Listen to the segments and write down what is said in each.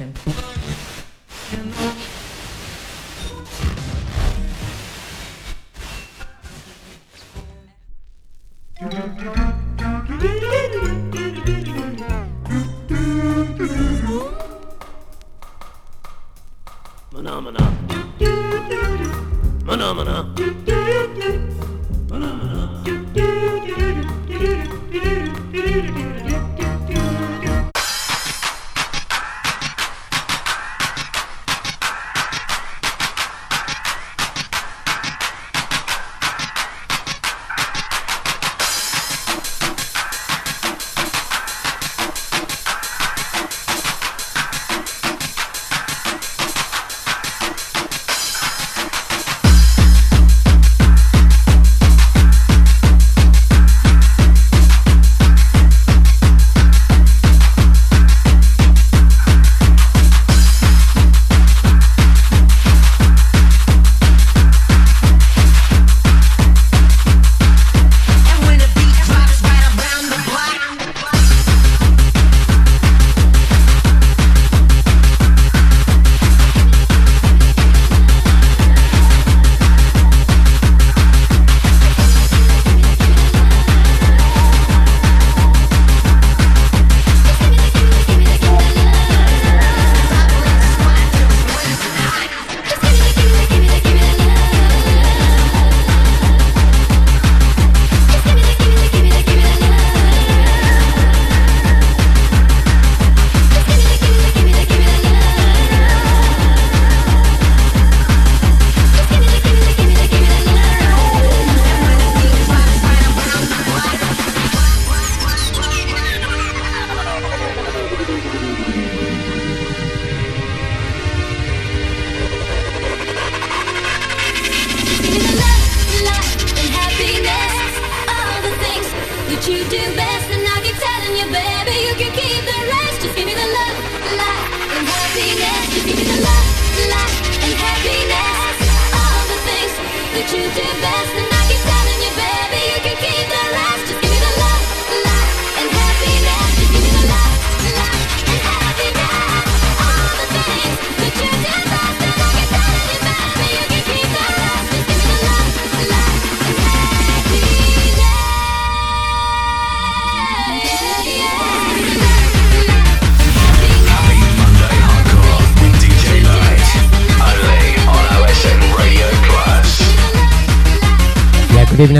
nothing.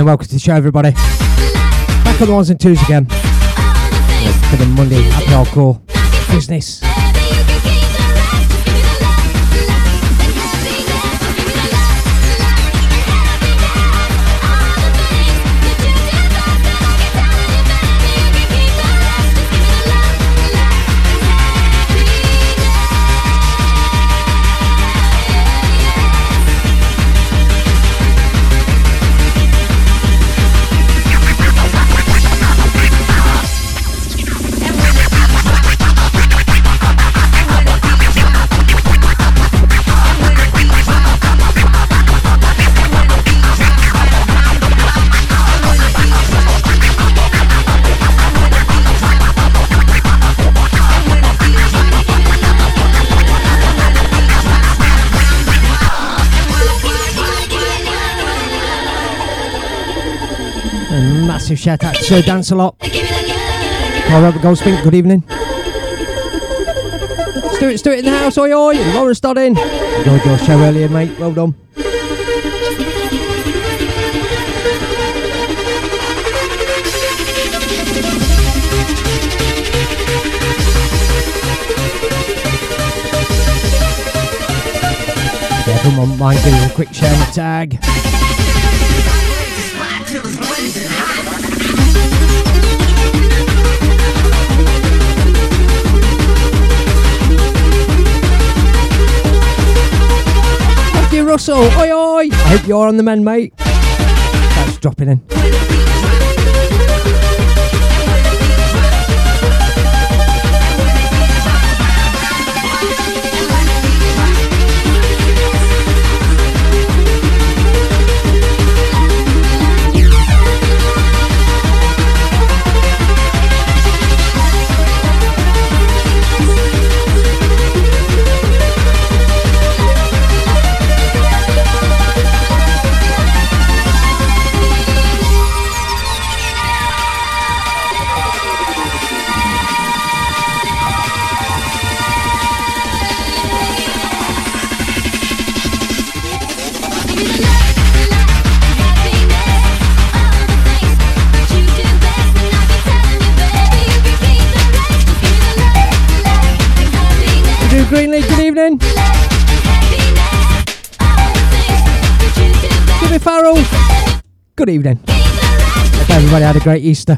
Evening, welcome to the show, everybody. Back on the ones and twos again. For the Monday Happy Hardcore business. Massive shout out to Sir Dance a lot. All right, Gold Spink, good evening. Let's do in the house, oi oi. Laura Stodding. Enjoyed your show earlier, mate. Well done. Yeah, come on, mind giving a quick share and tag. Russell. Oi, oi. I hope you're on the men, mate. That's dropping in. Good evening. Hope everybody had a great Easter.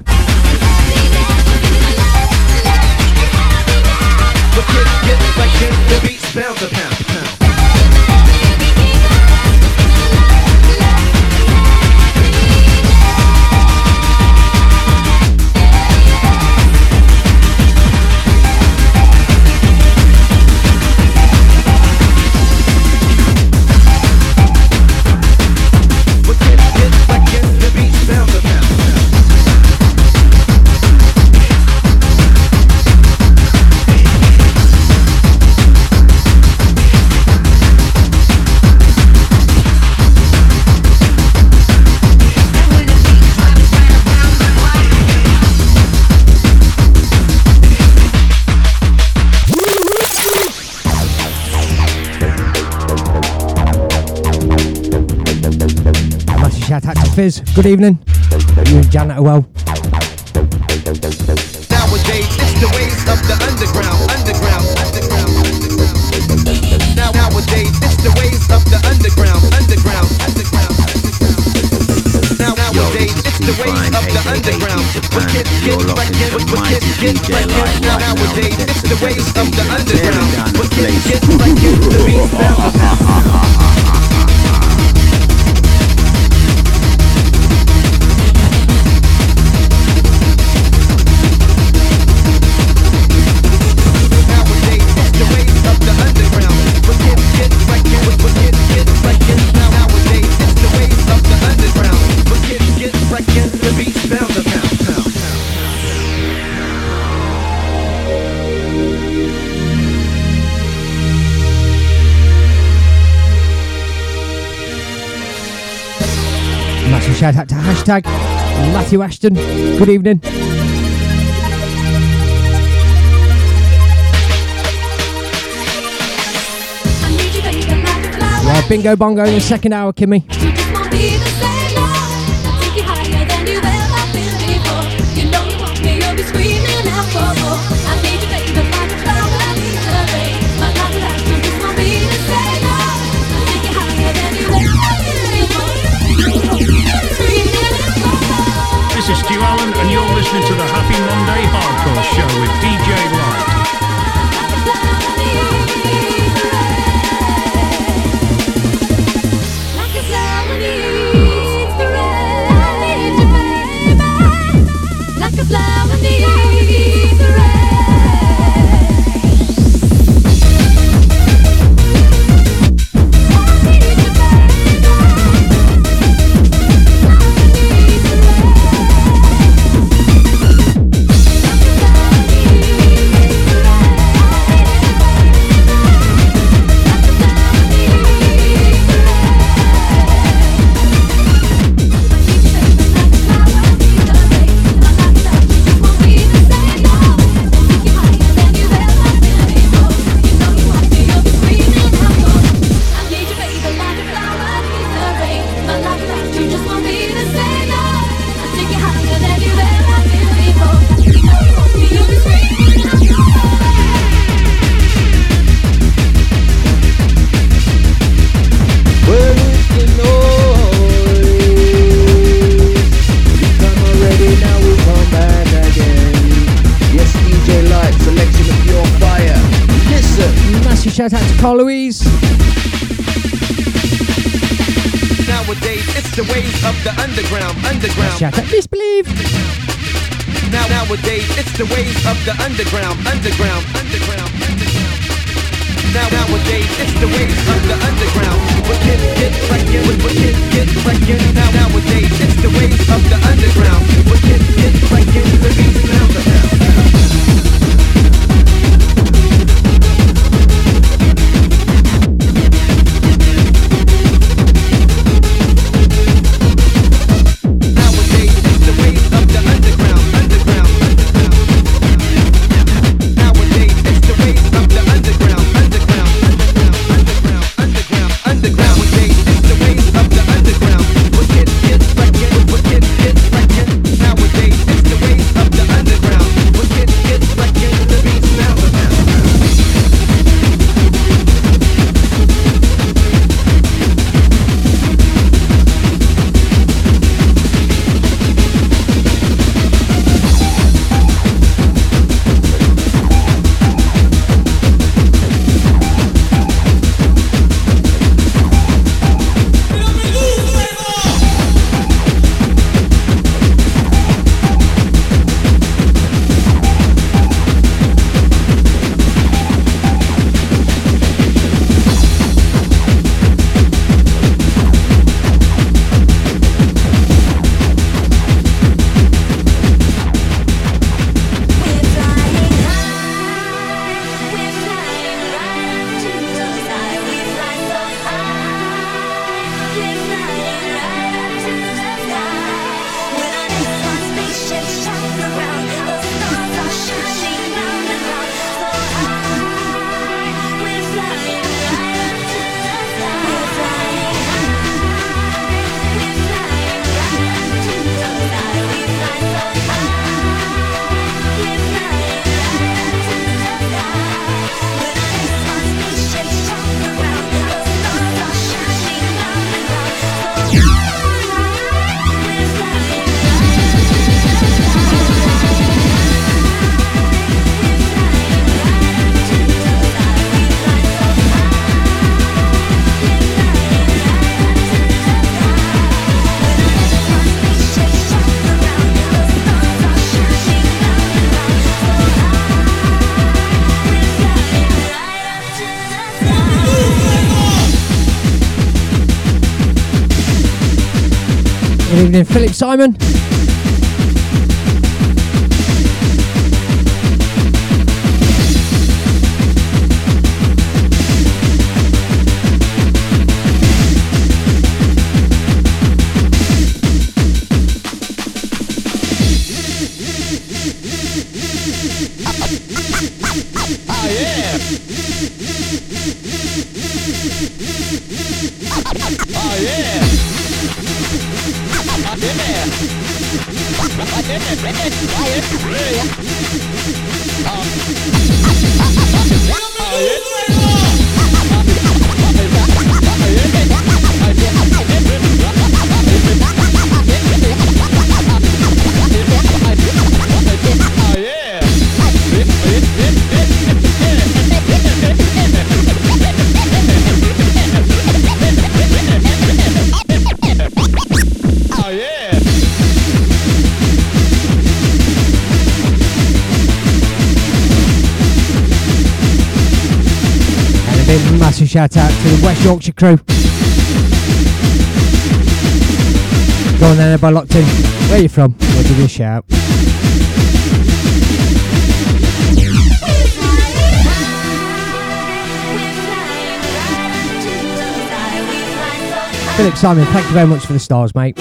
Fizz, good evening. You and Janet well. Nowadays, it's the ways of the underground, underground, underground, underground. Now, nowadays, it's the ways of the underground, underground, underground. Now, nowadays, it's the ways of the underground. Wicked, get wrecking, wicked, get wrecking. Now, nowadays, it's the ways of the underground. Wicked, get wrecking, the beats shout out to hashtag Matthew Ashton. Good evening. Yeah, bingo bongo in the second hour, Kimmy. Listening to the Happy Monday Hardcore Show with DJ Shout out to Carl Louise. Nowadays, it's the ways of the underground, underground. Shout out Disbelieve. Now, nowadays, it's the ways of the underground, underground, underground, underground. Now, nowadays, it's the ways of the underground. Wicked, get wrecking, wicked, get wrecking. Now, nowadays, it's the ways of the underground. Wicked, get wrecking, the beats now, now. Simon. Yorkshire crew. Go on then, everybody locked in. Where are you from? We'll give you a shout. Philip Simon, thank you very much for the stars, mate.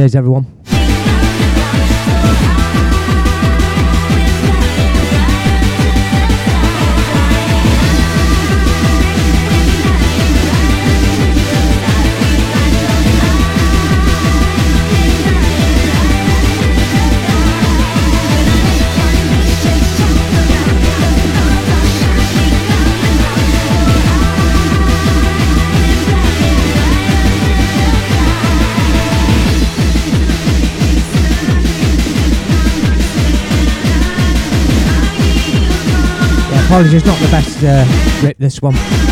Cheers everyone. Apologies, not the best uh, rip this one.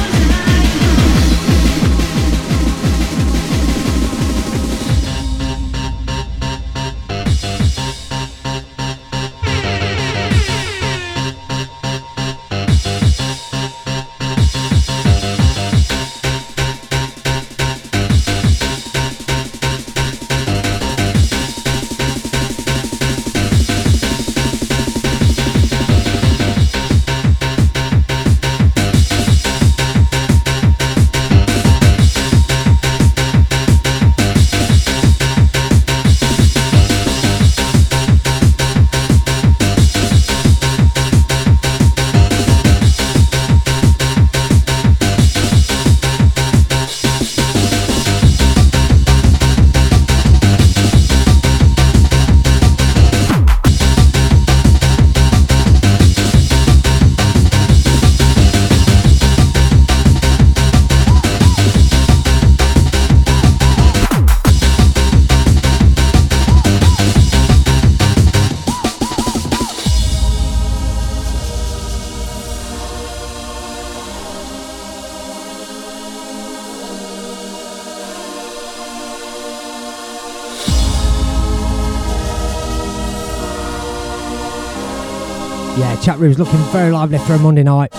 Chat room's looking very lively for a Monday night.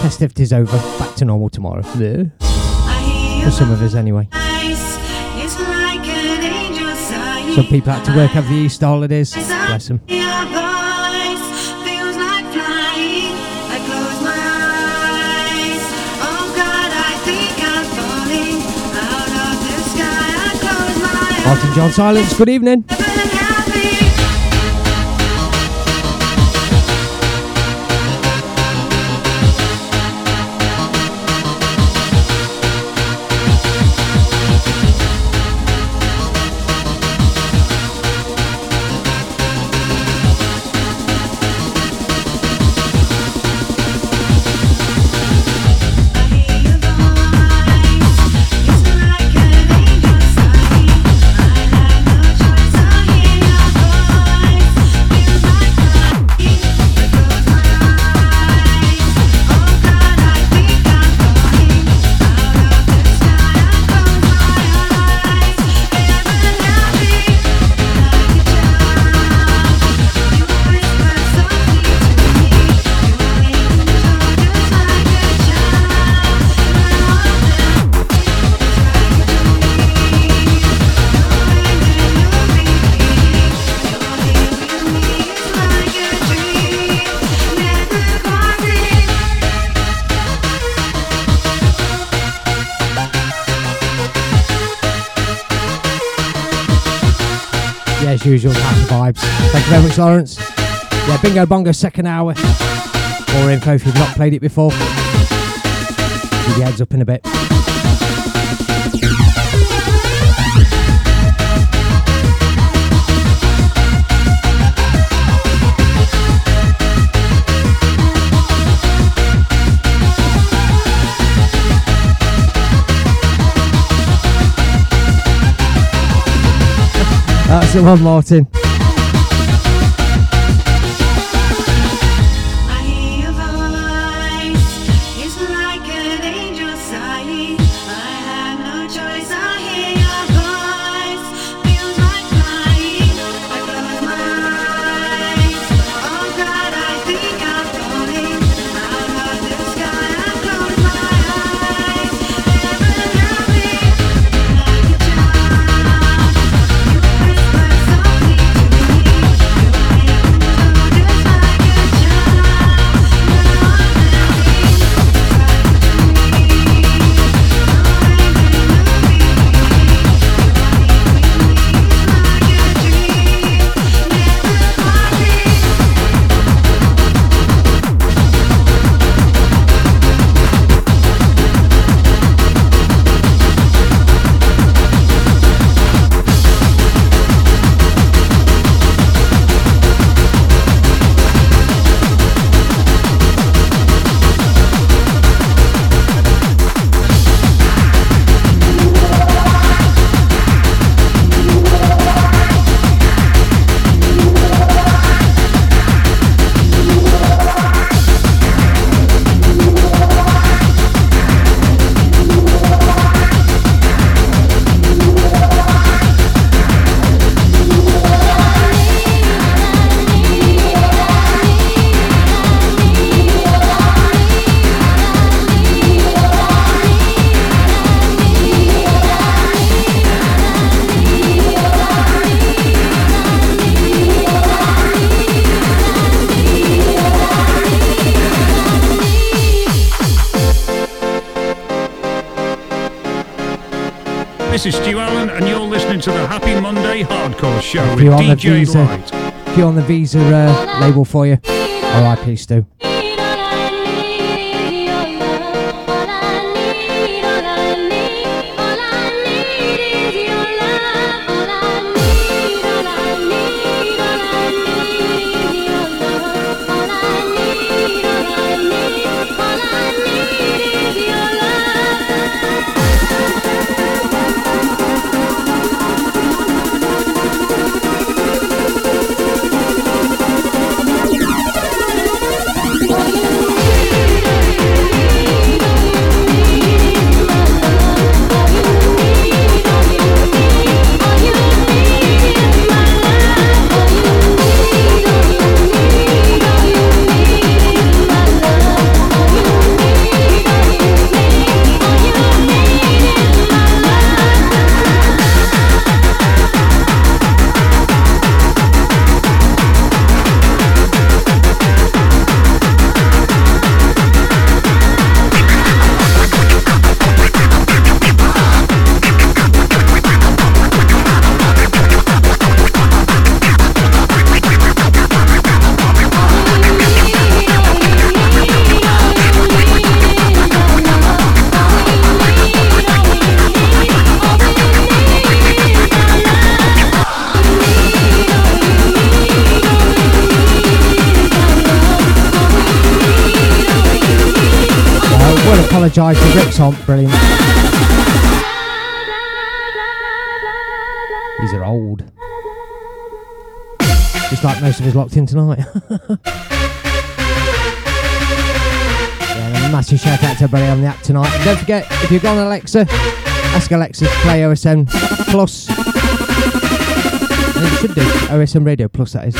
Festivities over, back to normal tomorrow. Yeah. For some of us, anyway. Some people had to work over the Easter holidays. Bless them. Martin John Silence, good evening. Vibes. Thank you very much, Lawrence. Yeah, Bingo Bongo second hour. More info if you've not played it before. Give your heads up in a bit. That's the one, Martin. Hardcore Show If with you're on the visa, Light. if you're on the visa uh, label for you, R.I.P. Stu. Apologise, rips aren't brilliant. These are old. Just like most of us locked in tonight. yeah, a massive shout out to everybody on the app tonight. And don't forget, if you've an Alexa, ask Alexa to play OSN Plus. And it should do. OSN Radio Plus, that is.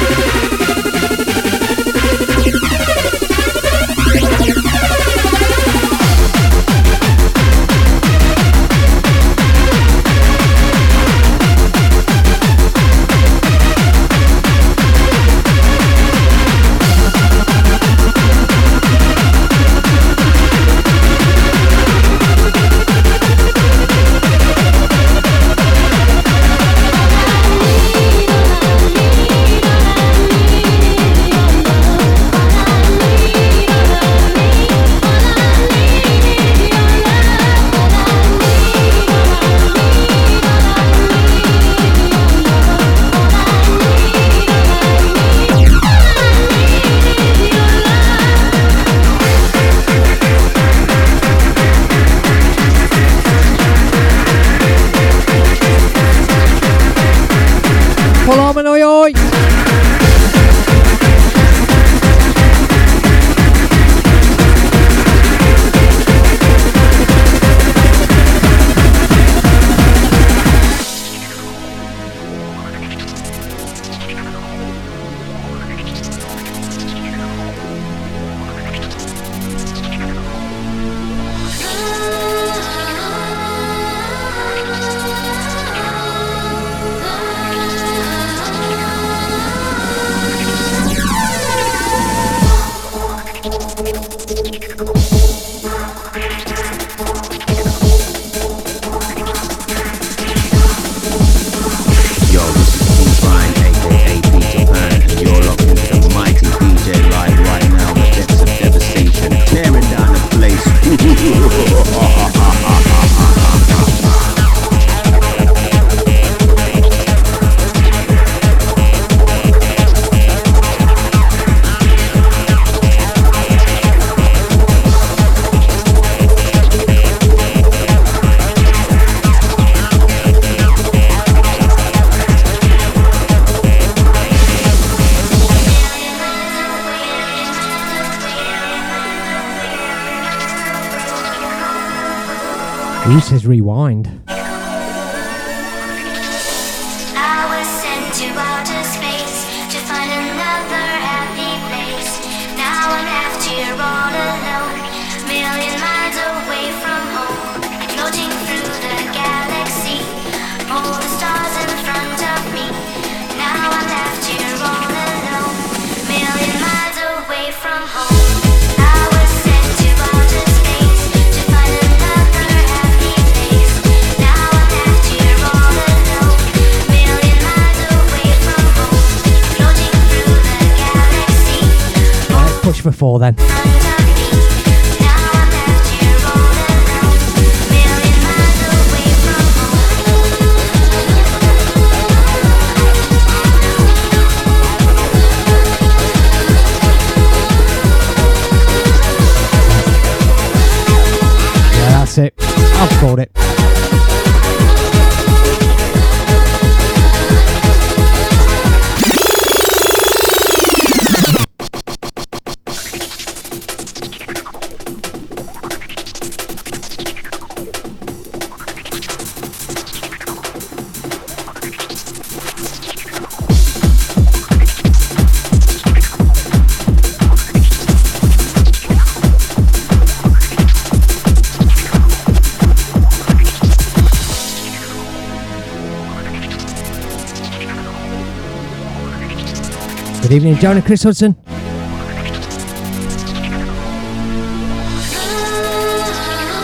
evening, John and Chris Hudson.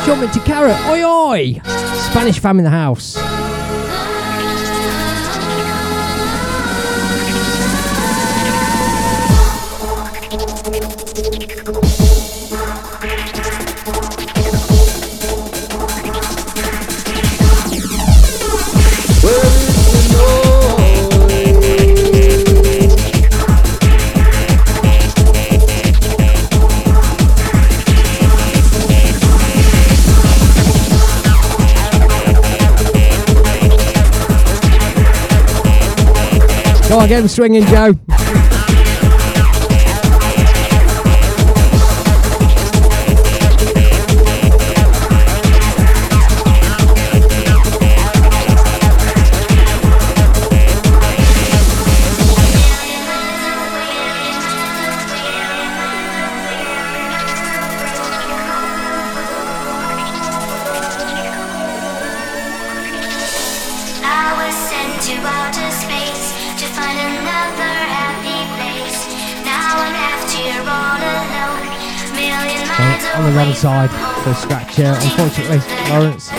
Jumping to carrot, oi oi! Spanish fam in the house. again, swinging Joe. unfortunately, Lawrence.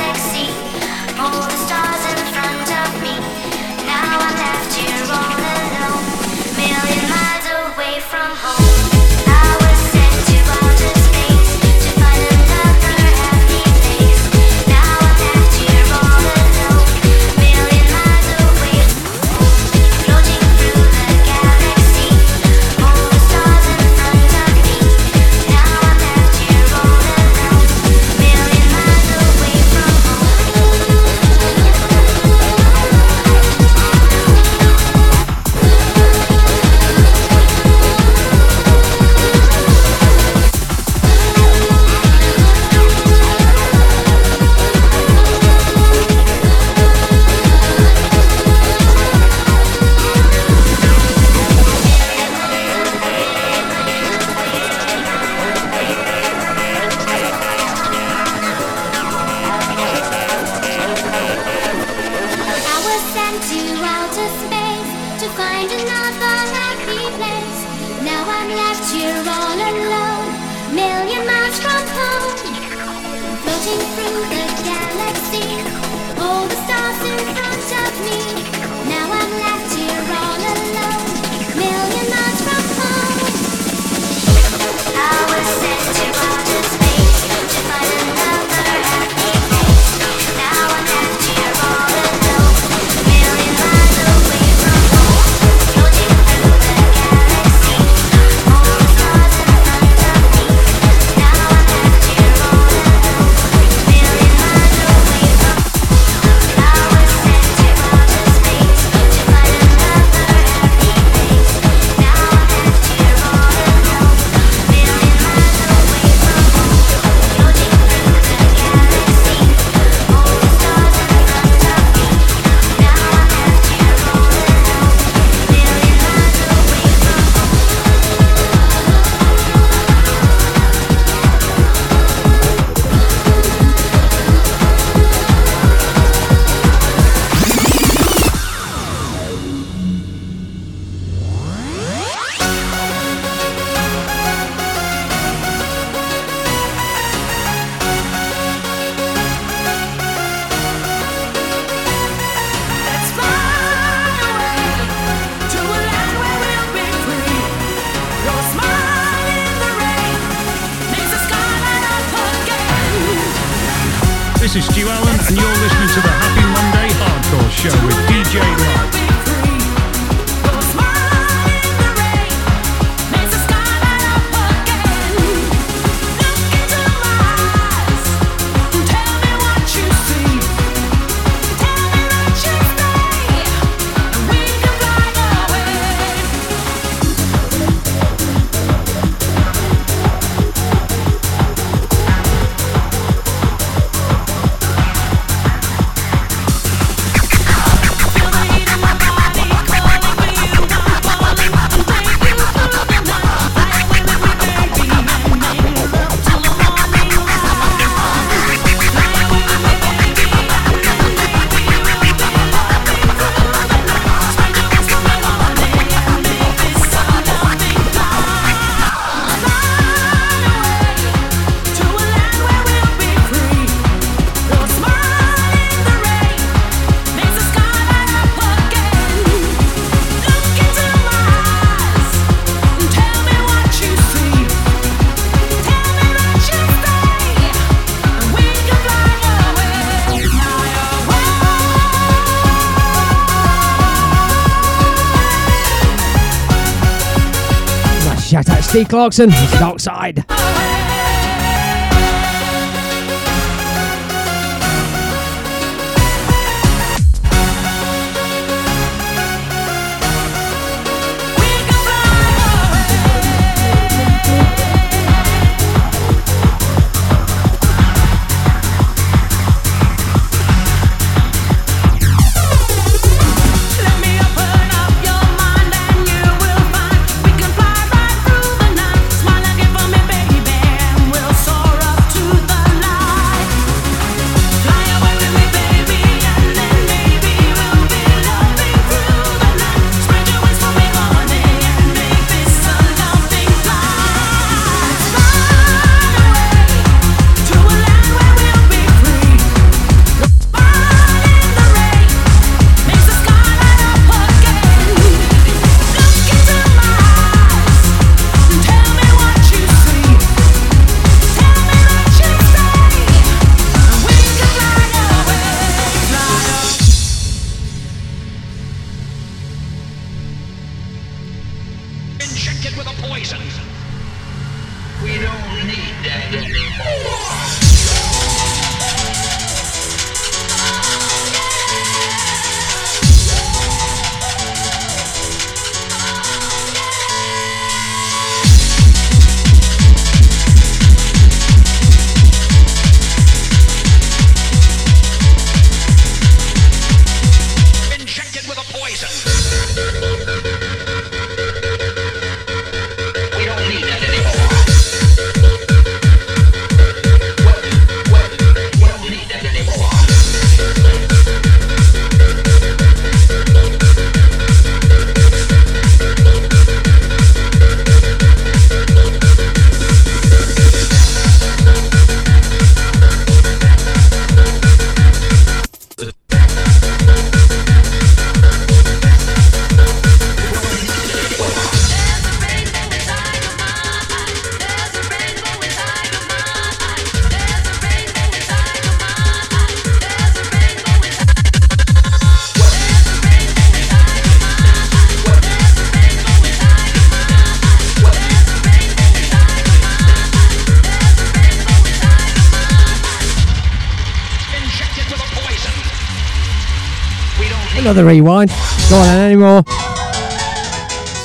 Steve Clarkson. Dark Side.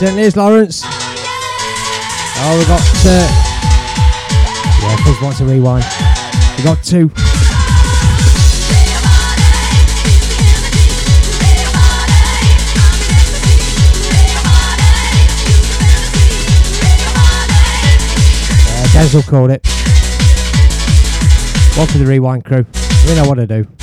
Is, Lawrence. Oh, we got. Uh, yeah, Fizz wants a rewind. We got two. Denzel called it. One for the rewind crew. We know what to do.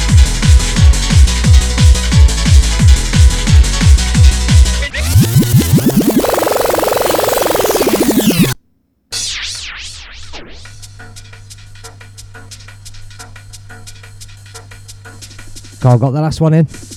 Carl got the last one in.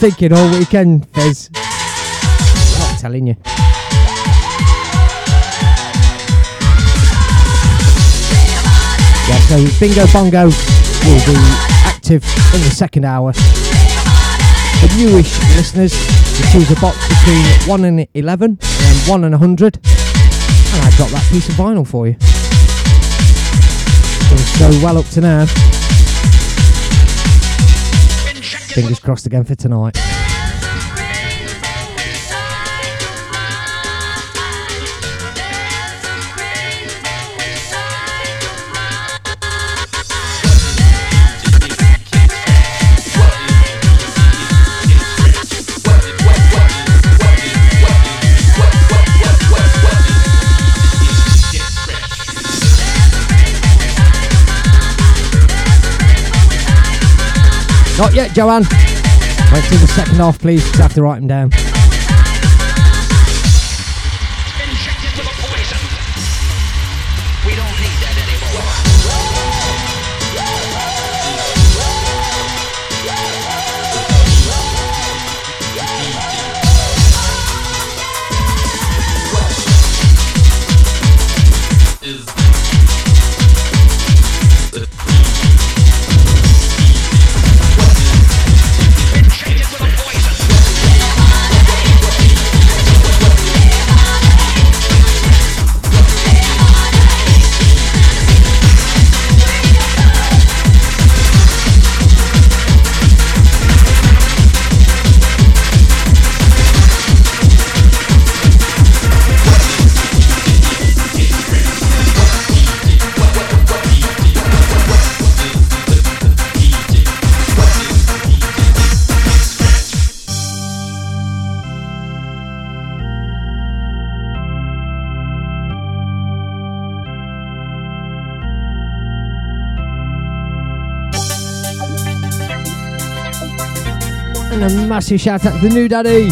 Thinking all weekend, Fizz? I'm not telling you. Yeah, so Bingo Bongo will be active in the second hour. For newish listeners, you choose a box between 1 and 11 and 1 and 100. And I've got that piece of vinyl for you. So well up to now. Fingers crossed again for tonight. Not yet, Joanne. Wait till the second half, please. I have to write them down. massive shout out to the new daddy,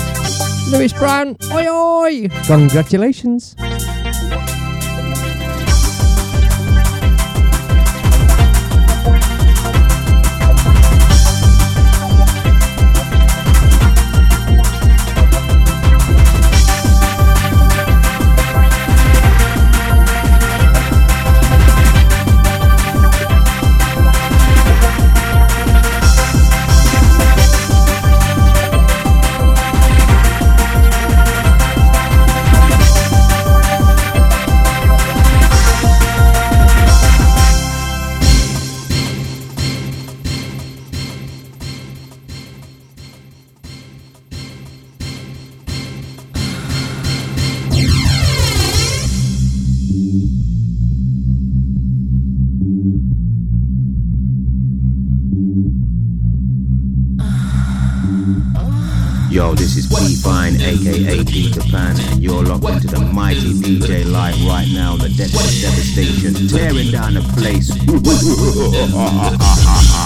Lewis Brown. Oi, oi! Congratulations. down the place.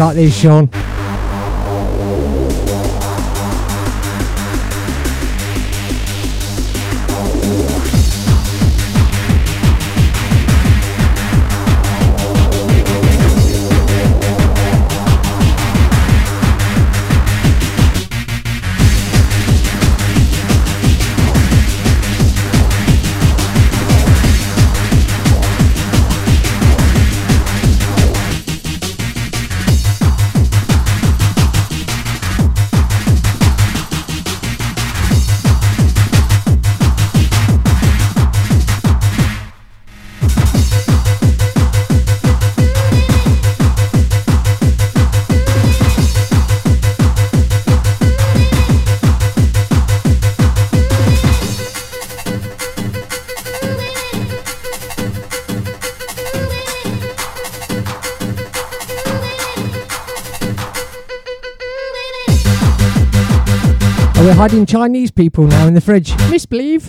Like this, Sean. Hiding Chinese people now in the fridge. Misbelieve.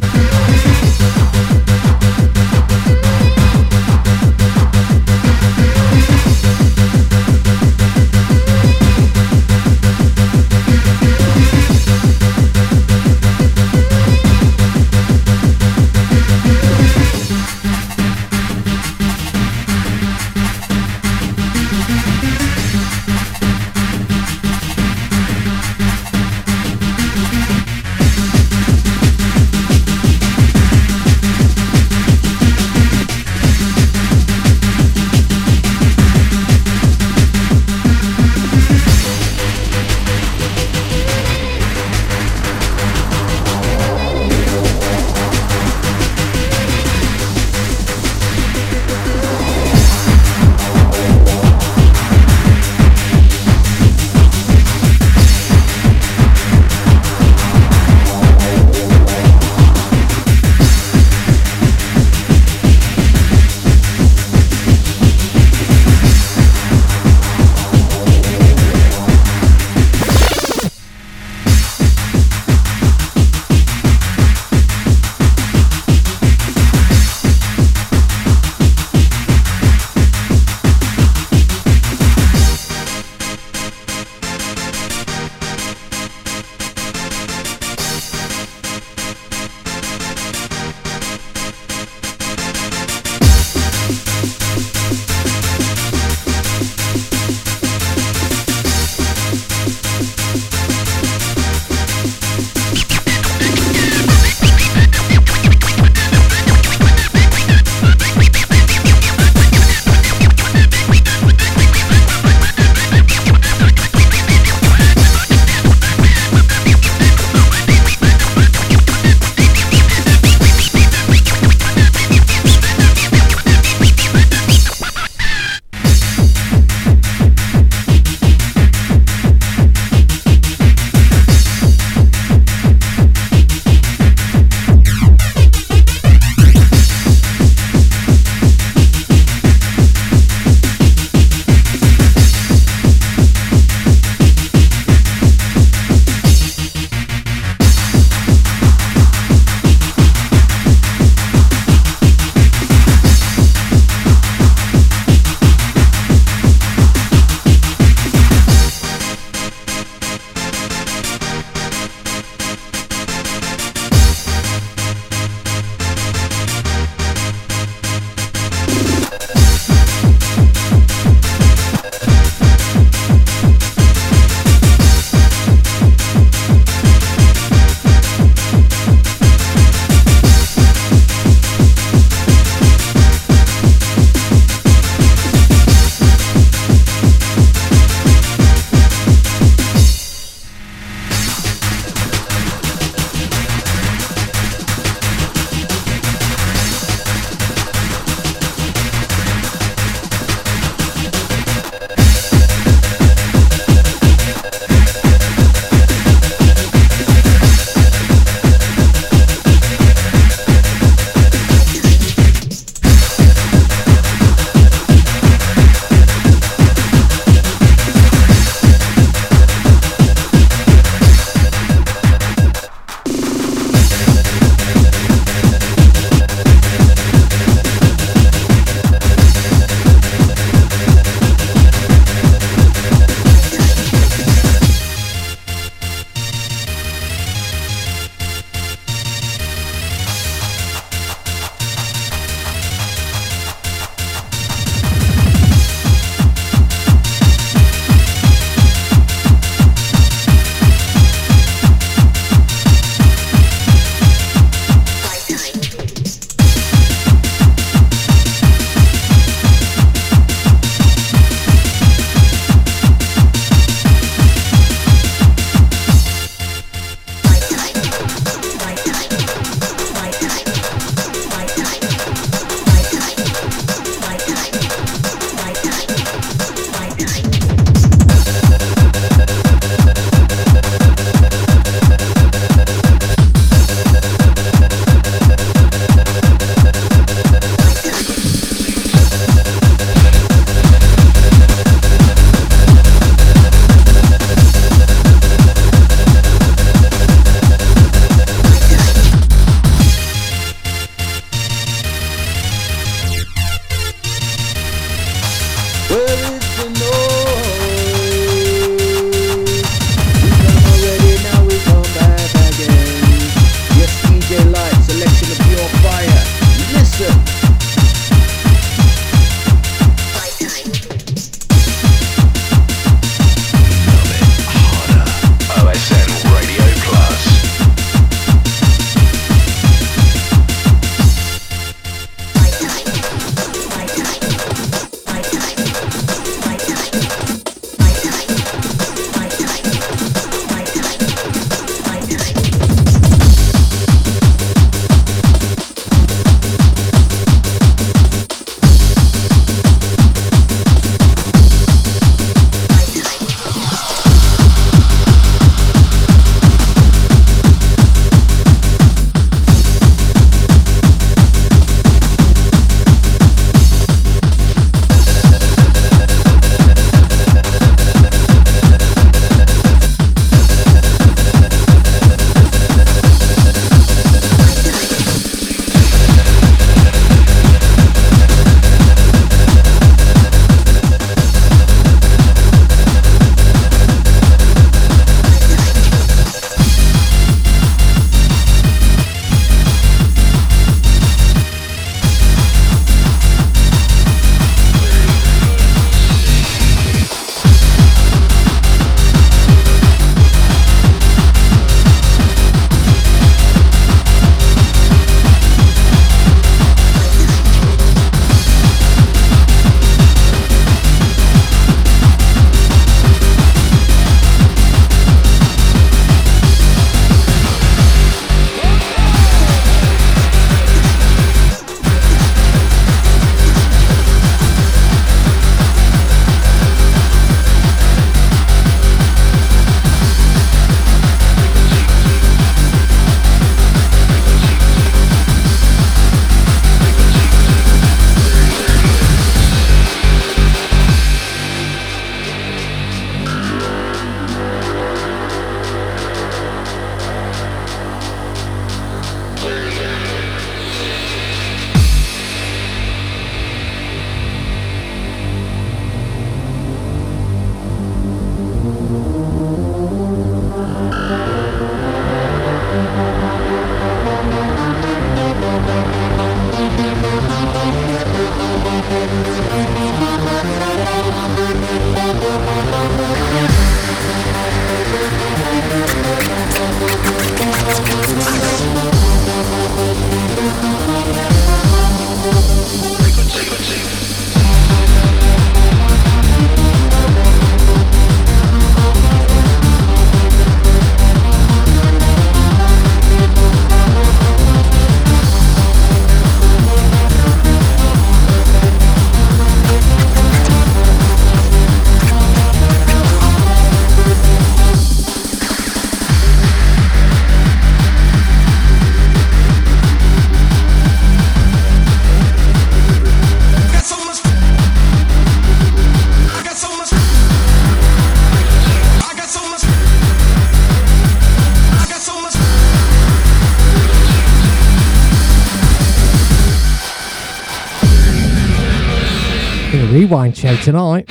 Tonight.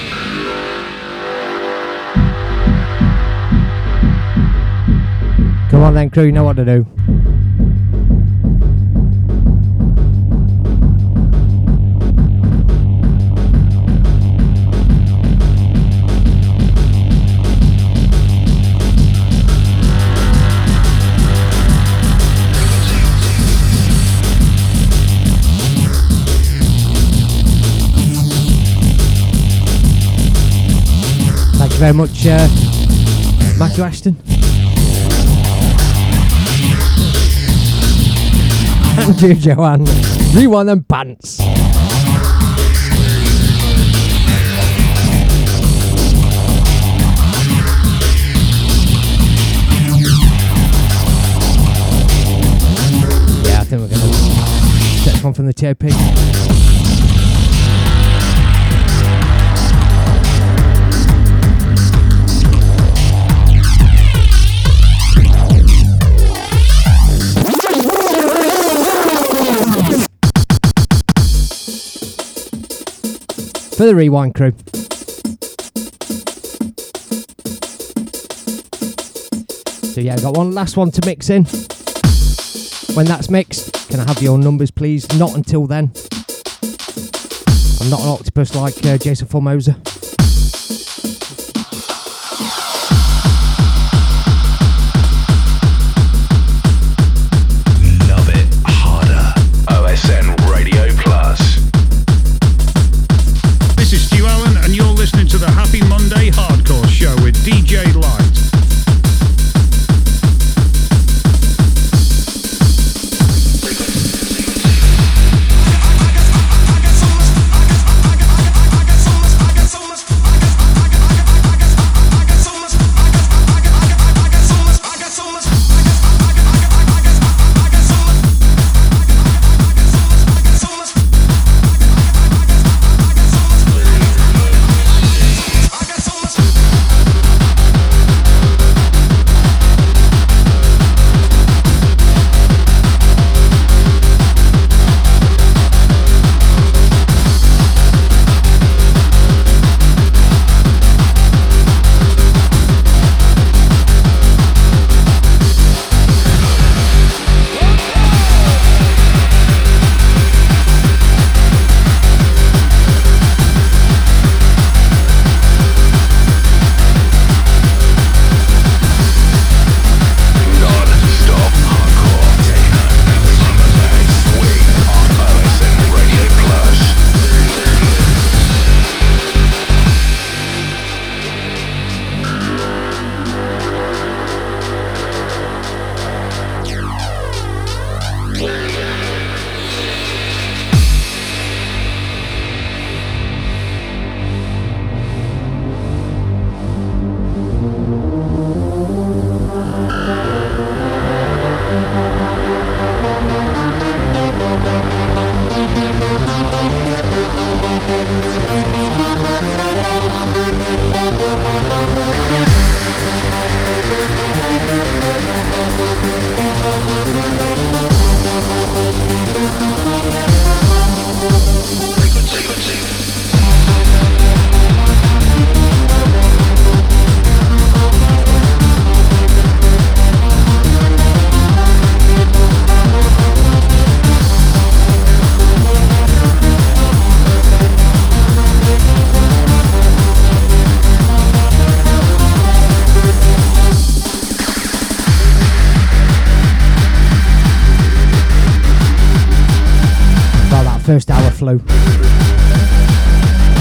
Come on then, crew, you know what to do. Very much, uh, Matthew Ashton. And you, Joanne. Rewind them pants. Yeah, I think we're going to take one from the TOP. For the rewind crew. So yeah, I've got one last one to mix in. When that's mixed, can I have your numbers please? Not until then. I'm not an octopus like uh, Jason Formosa.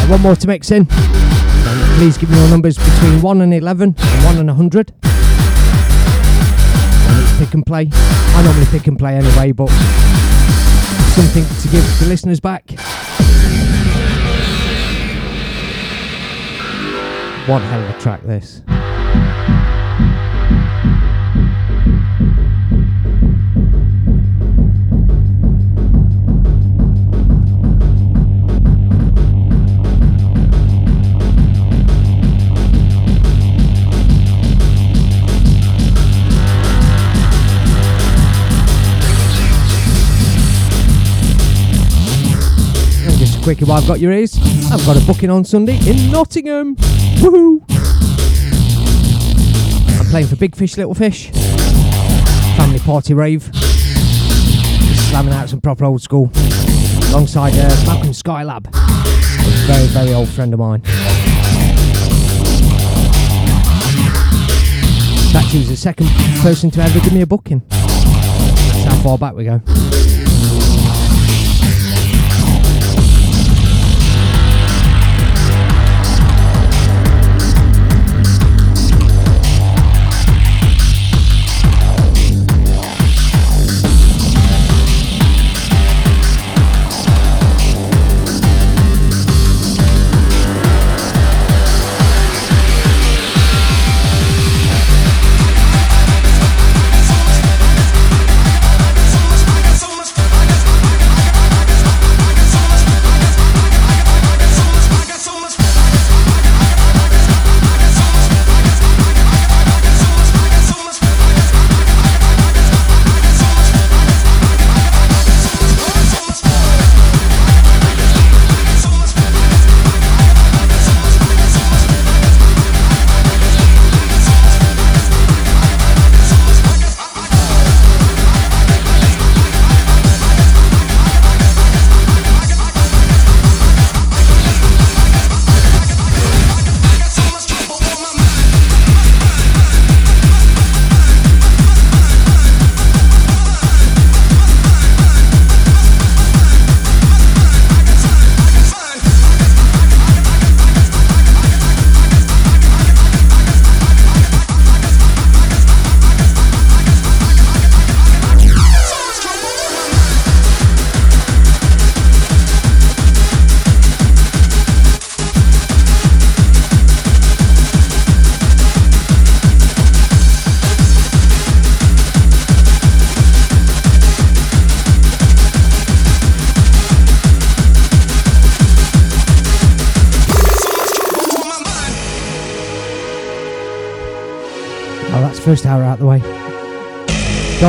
One more to mix in. And please give me your numbers between 1 and 11 and 1 and 100. And it's pick and play. I normally pick and play anyway, but something to give the listeners back. One hell of a track, this. Quickie while I've got your ears. I've got a booking on Sunday in Nottingham. Woohoo! I'm playing for Big Fish, Little Fish. Family party rave. Slamming out some proper old school. Alongside uh, Malcolm Skylab. A very, very old friend of mine. That was the second person to ever give me a booking. That's how far back we go.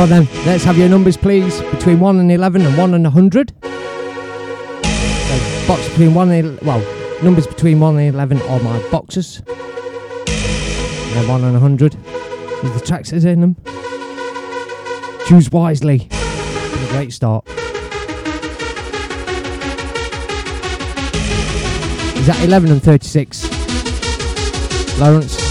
On then, let's have your numbers please. Between 1 and 11 and 1 and 100. So box between 1 and, well, numbers between 1 and 11 are my boxes. And then 1 and 100 with the tracks that's in them. Choose wisely. A great start. Is that 11 and 36? Lawrence?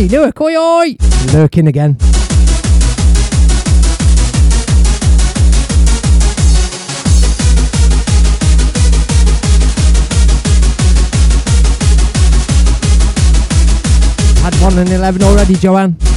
Lee Newark, oi oi! Lurking again. Had 1 and 11 already, Joanne.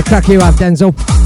A crack you have, Denzel.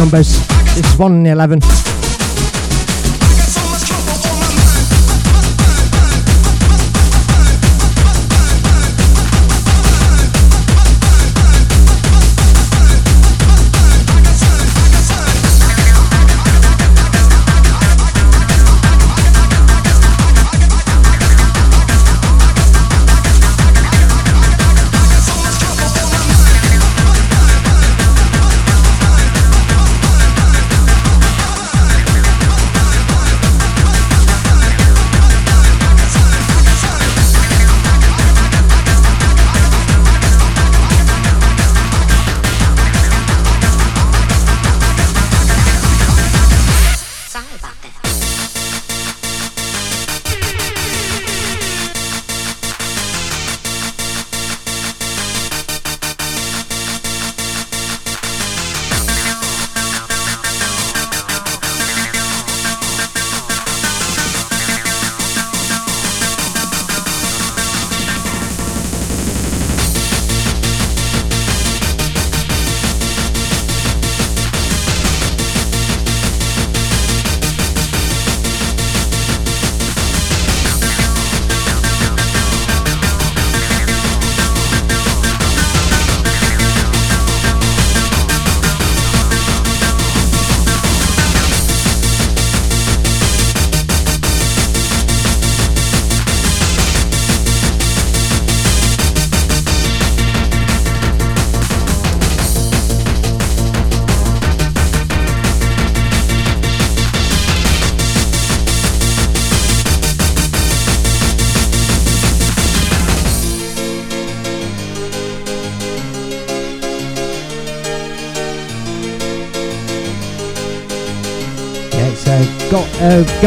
numbers. It's 1 in 11.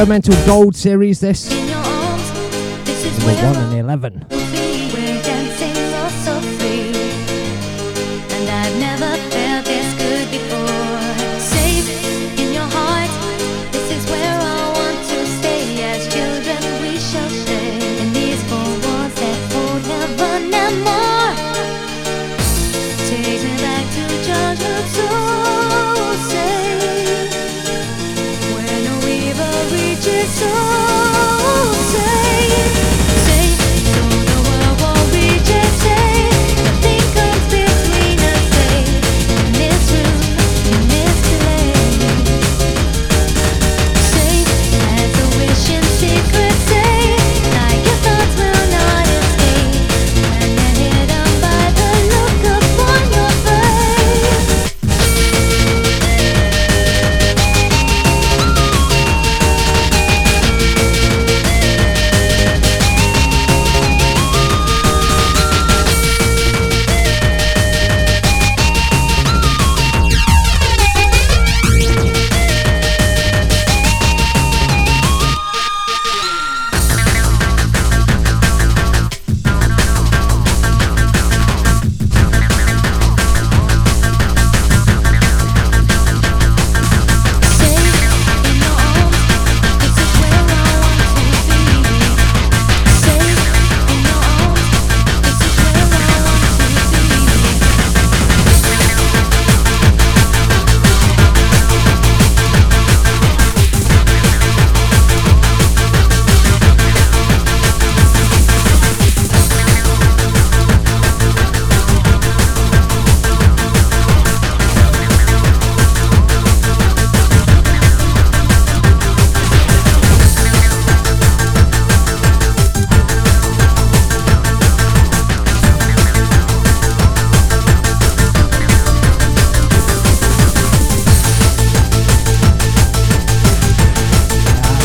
Experimental Gold Series, this. Arms, this number 1 and 11.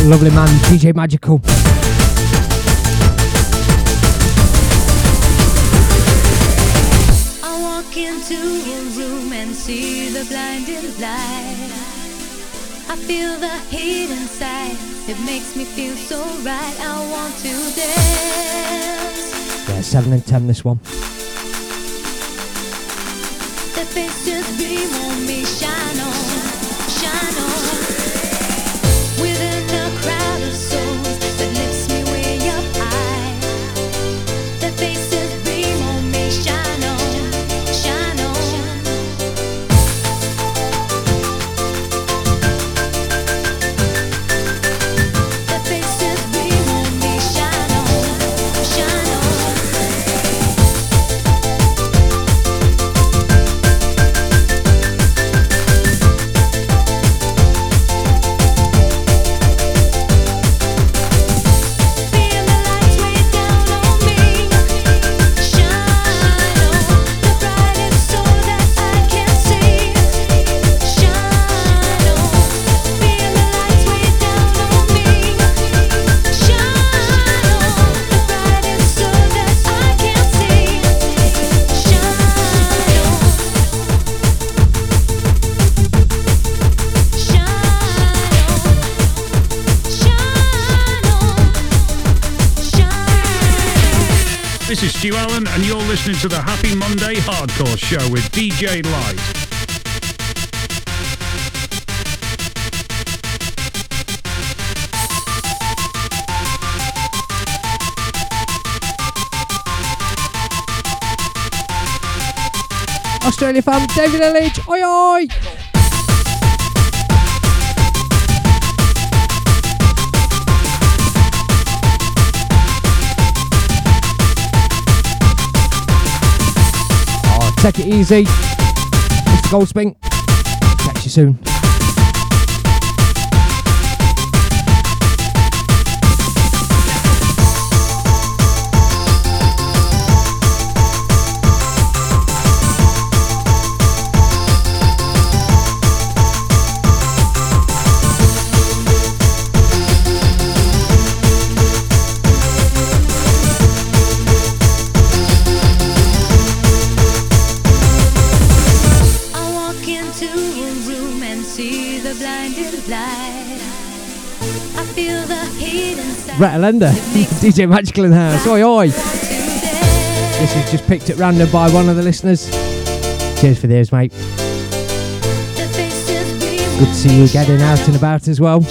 lovely man, DJ Magical. I walk into a room and see the blinded light. I feel the heat inside, it makes me feel so right. I want to dance. Yeah, 7 and 10 this one. Show with DJ Lite. Australia fam, David Elledge, oi oi! Take it easy. Mr. Goldspink. Catch you soon. Inside. DJ Magical in house, oi oi! This is just picked at random by one of the listeners. Cheers for theirs, mate. Good to see you getting out and about as well.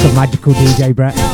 Some magical DJ Brett.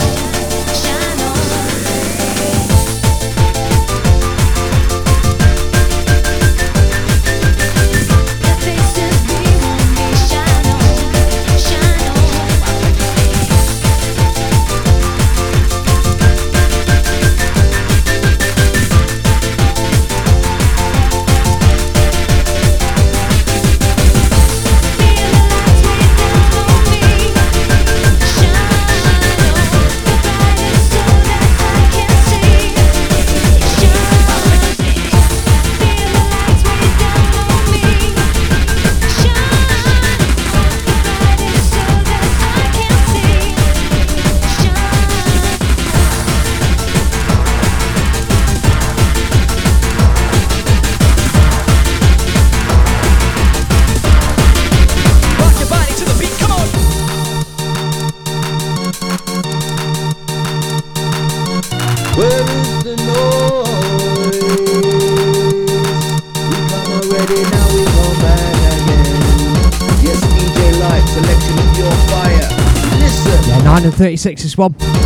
9 and 36 this one.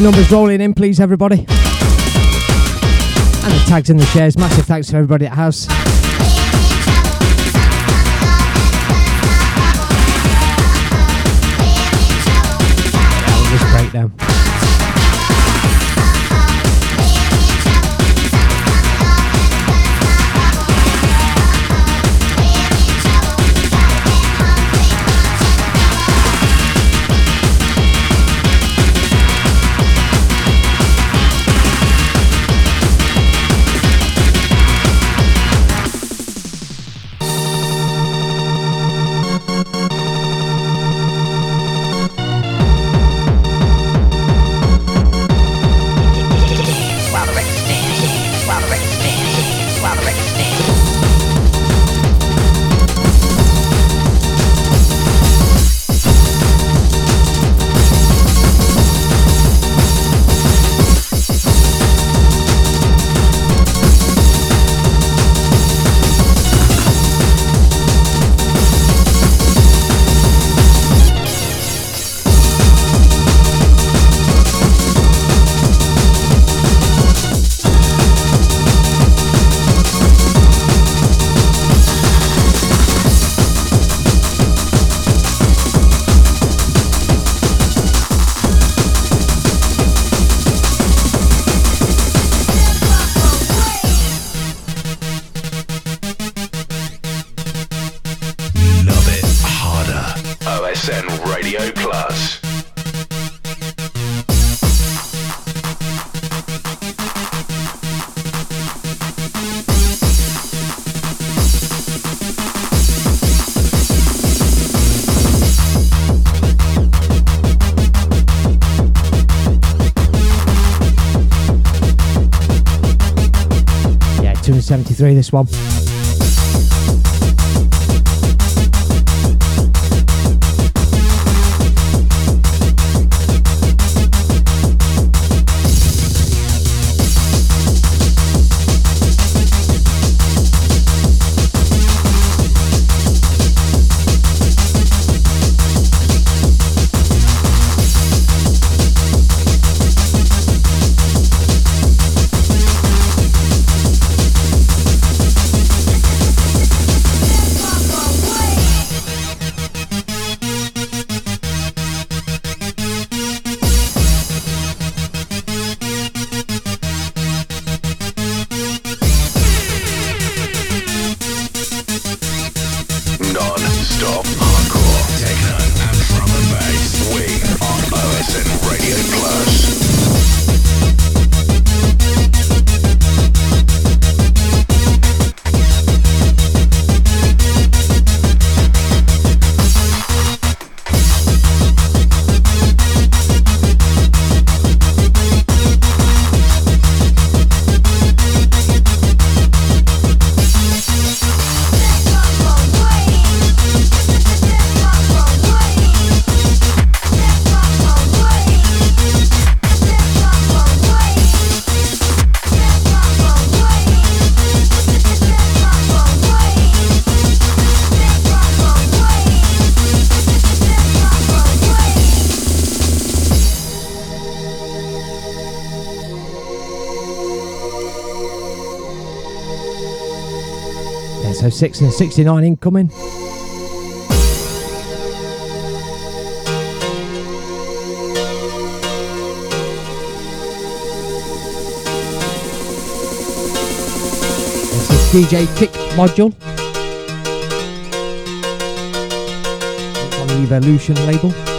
Numbers rolling in, please, everybody. And the tags and the shares. Massive thanks to everybody at house. 273 this one. 66 and 69 incoming. DJ Kick module. It's on the Evolution label.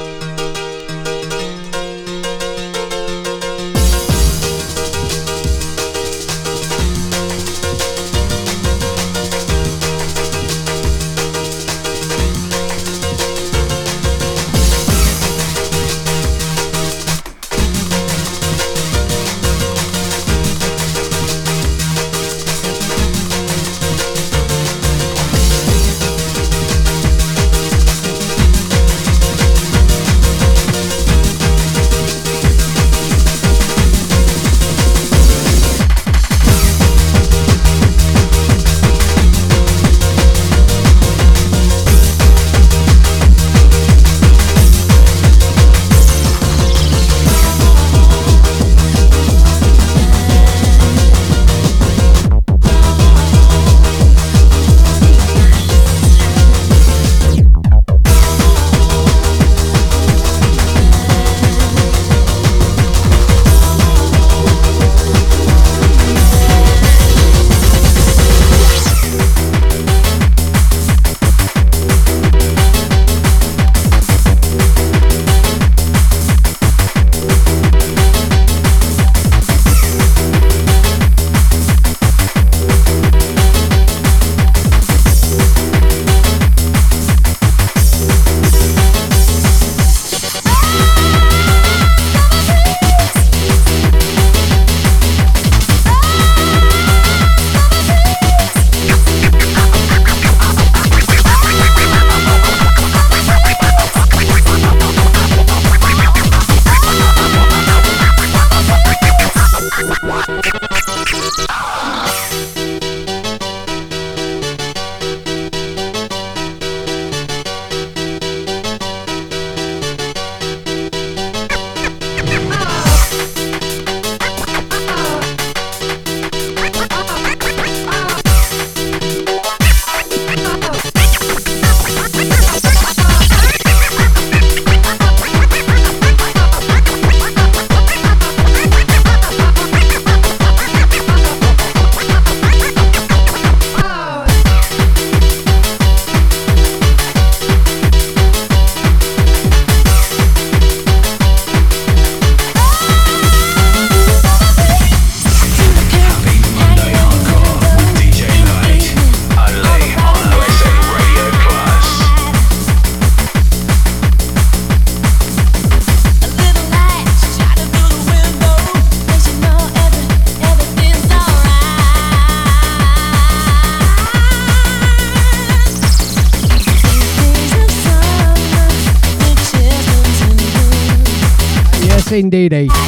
Maxine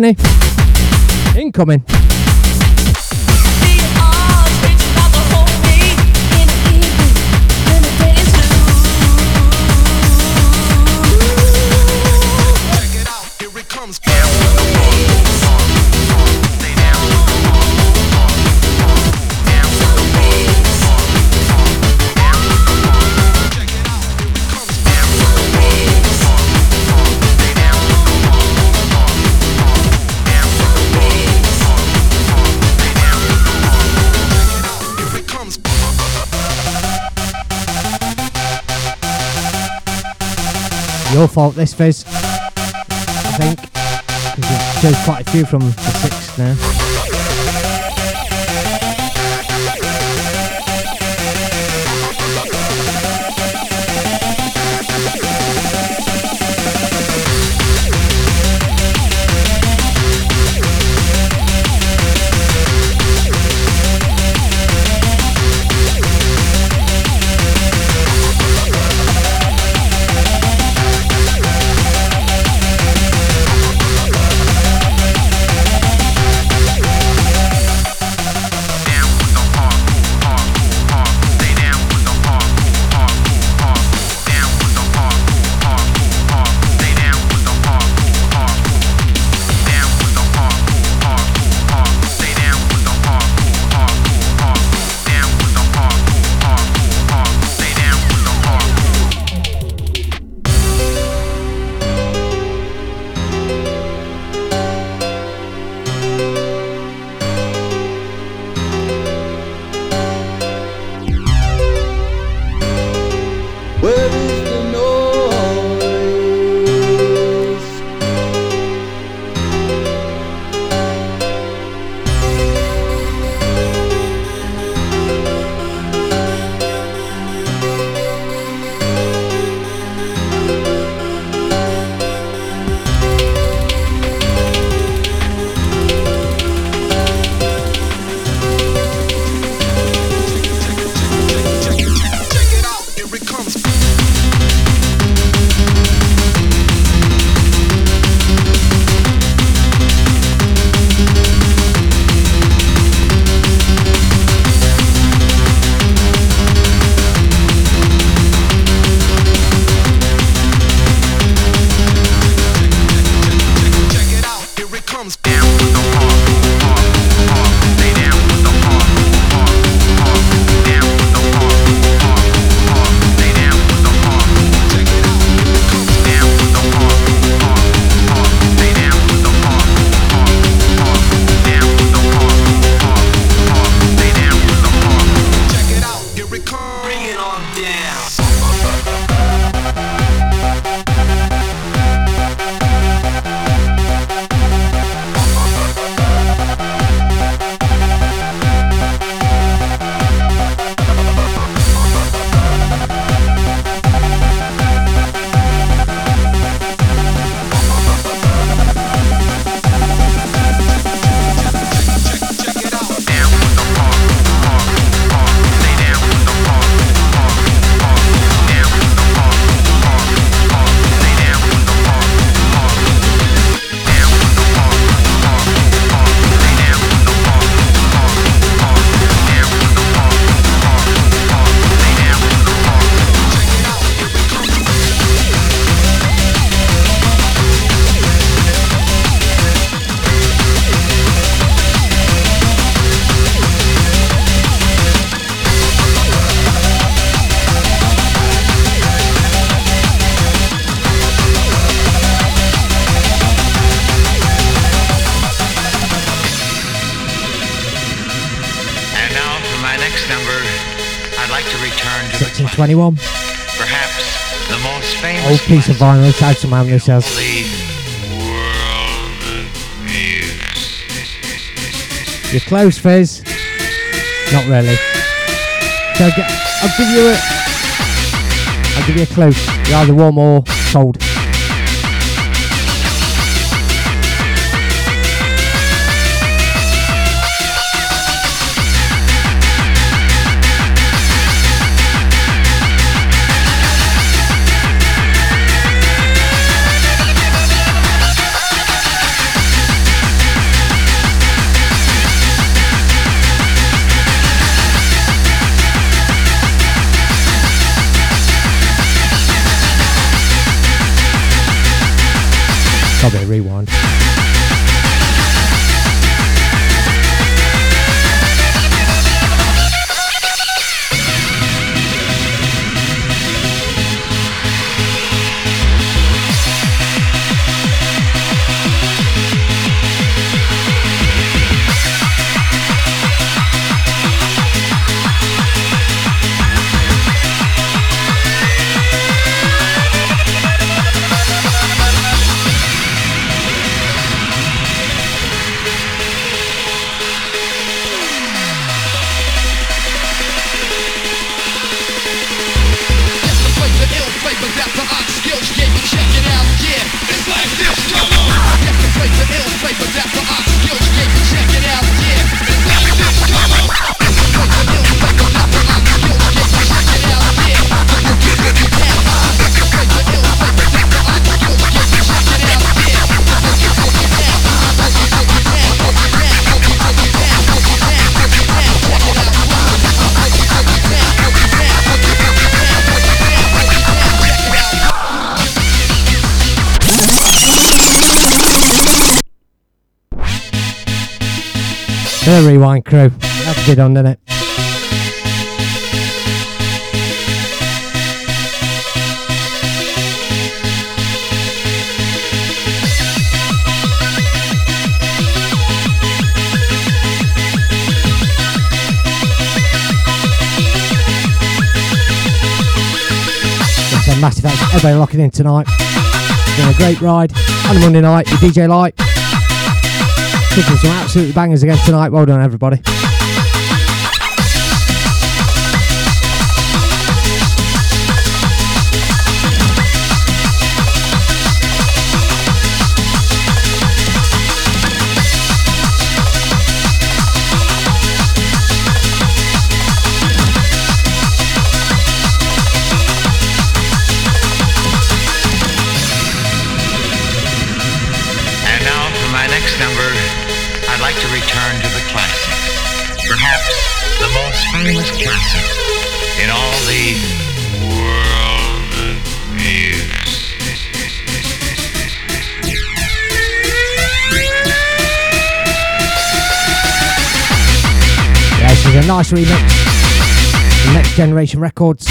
Six. Incoming. Fault, this Fizz. I think. Because you chose quite a few from the six now. 21. Perhaps the most famous old piece of vinyl inside some man yourself. You're close, Fizz. Not really. So I'll give you a. I'll give you a clue. You're either warm or cold. On, didn't it? Massive thanks to everybody locking in tonight. It's been a great ride on a Monday night with DJ Lite. Kicking some absolutely bangers again tonight. Well done, everybody. A nice remix. Next Generation Records.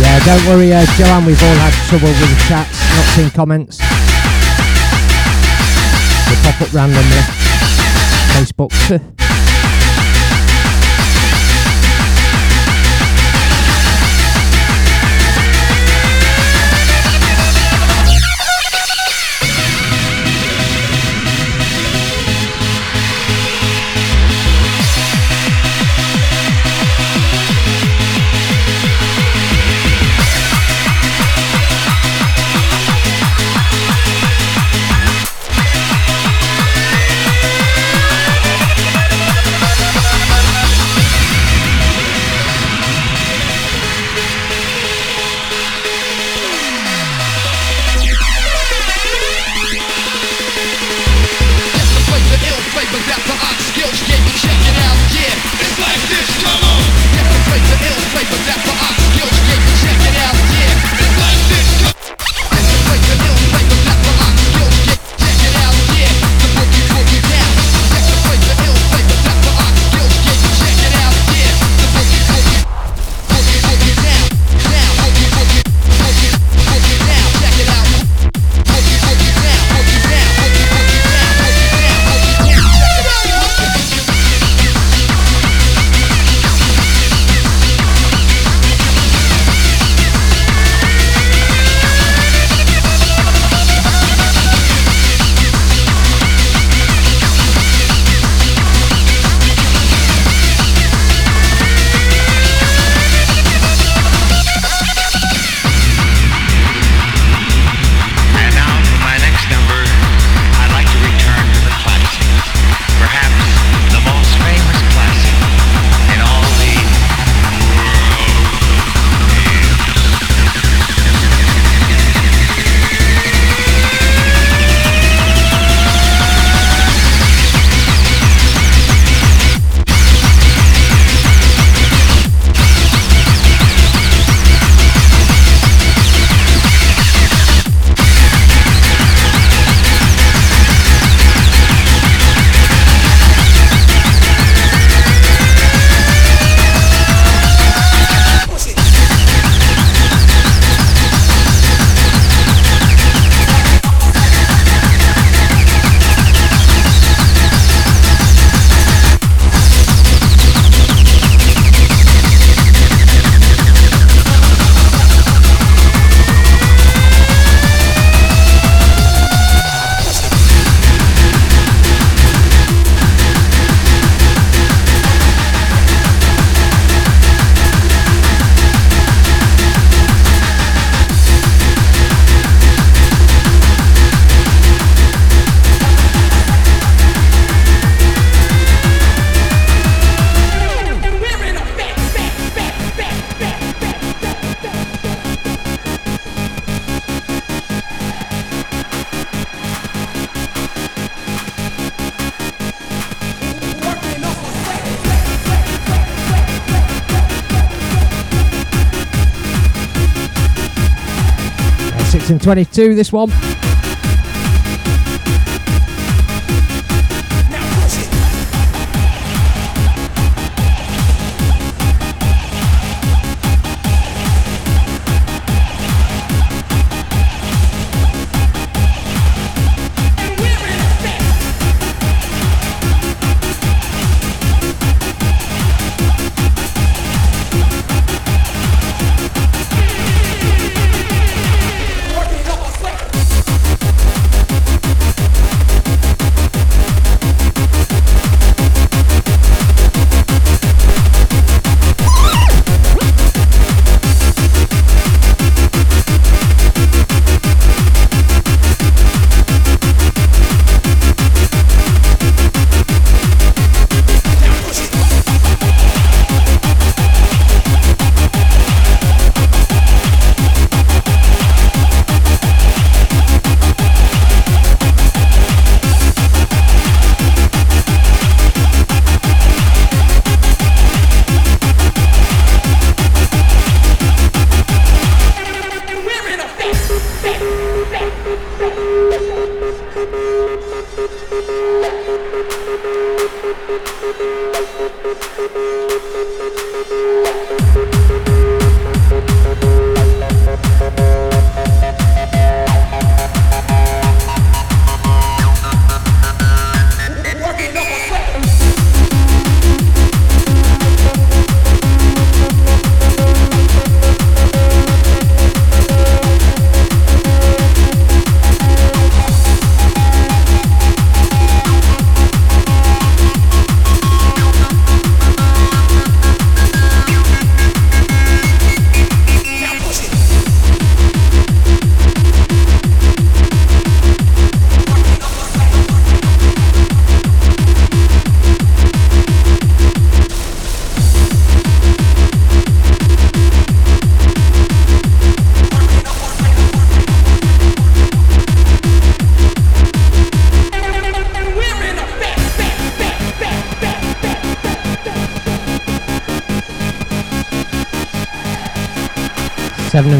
Yeah, don't worry, uh, Joanne, we've all had trouble with the chats, not seen comments. They pop up randomly. Facebook. 1922, this one.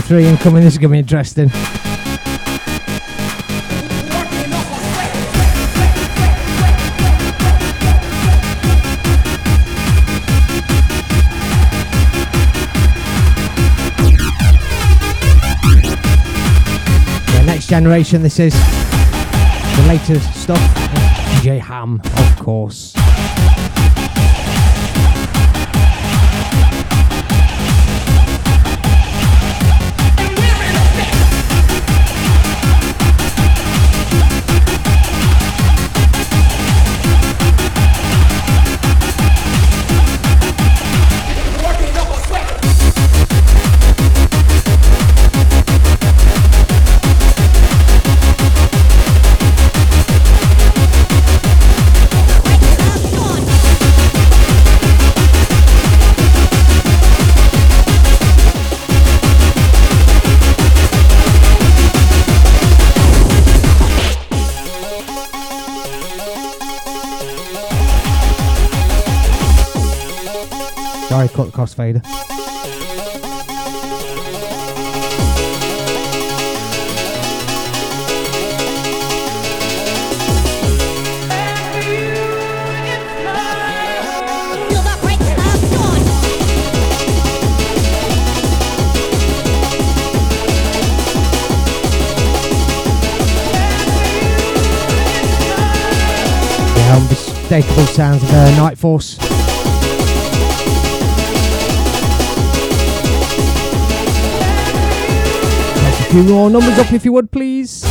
Three incoming. This is going to be interesting. Next generation. This is the latest stuff. DJ Ham, of course. Sorry, cut the crossfader. Unmistakable sounds of uh, Night Force. Take a few more numbers up if you would, please.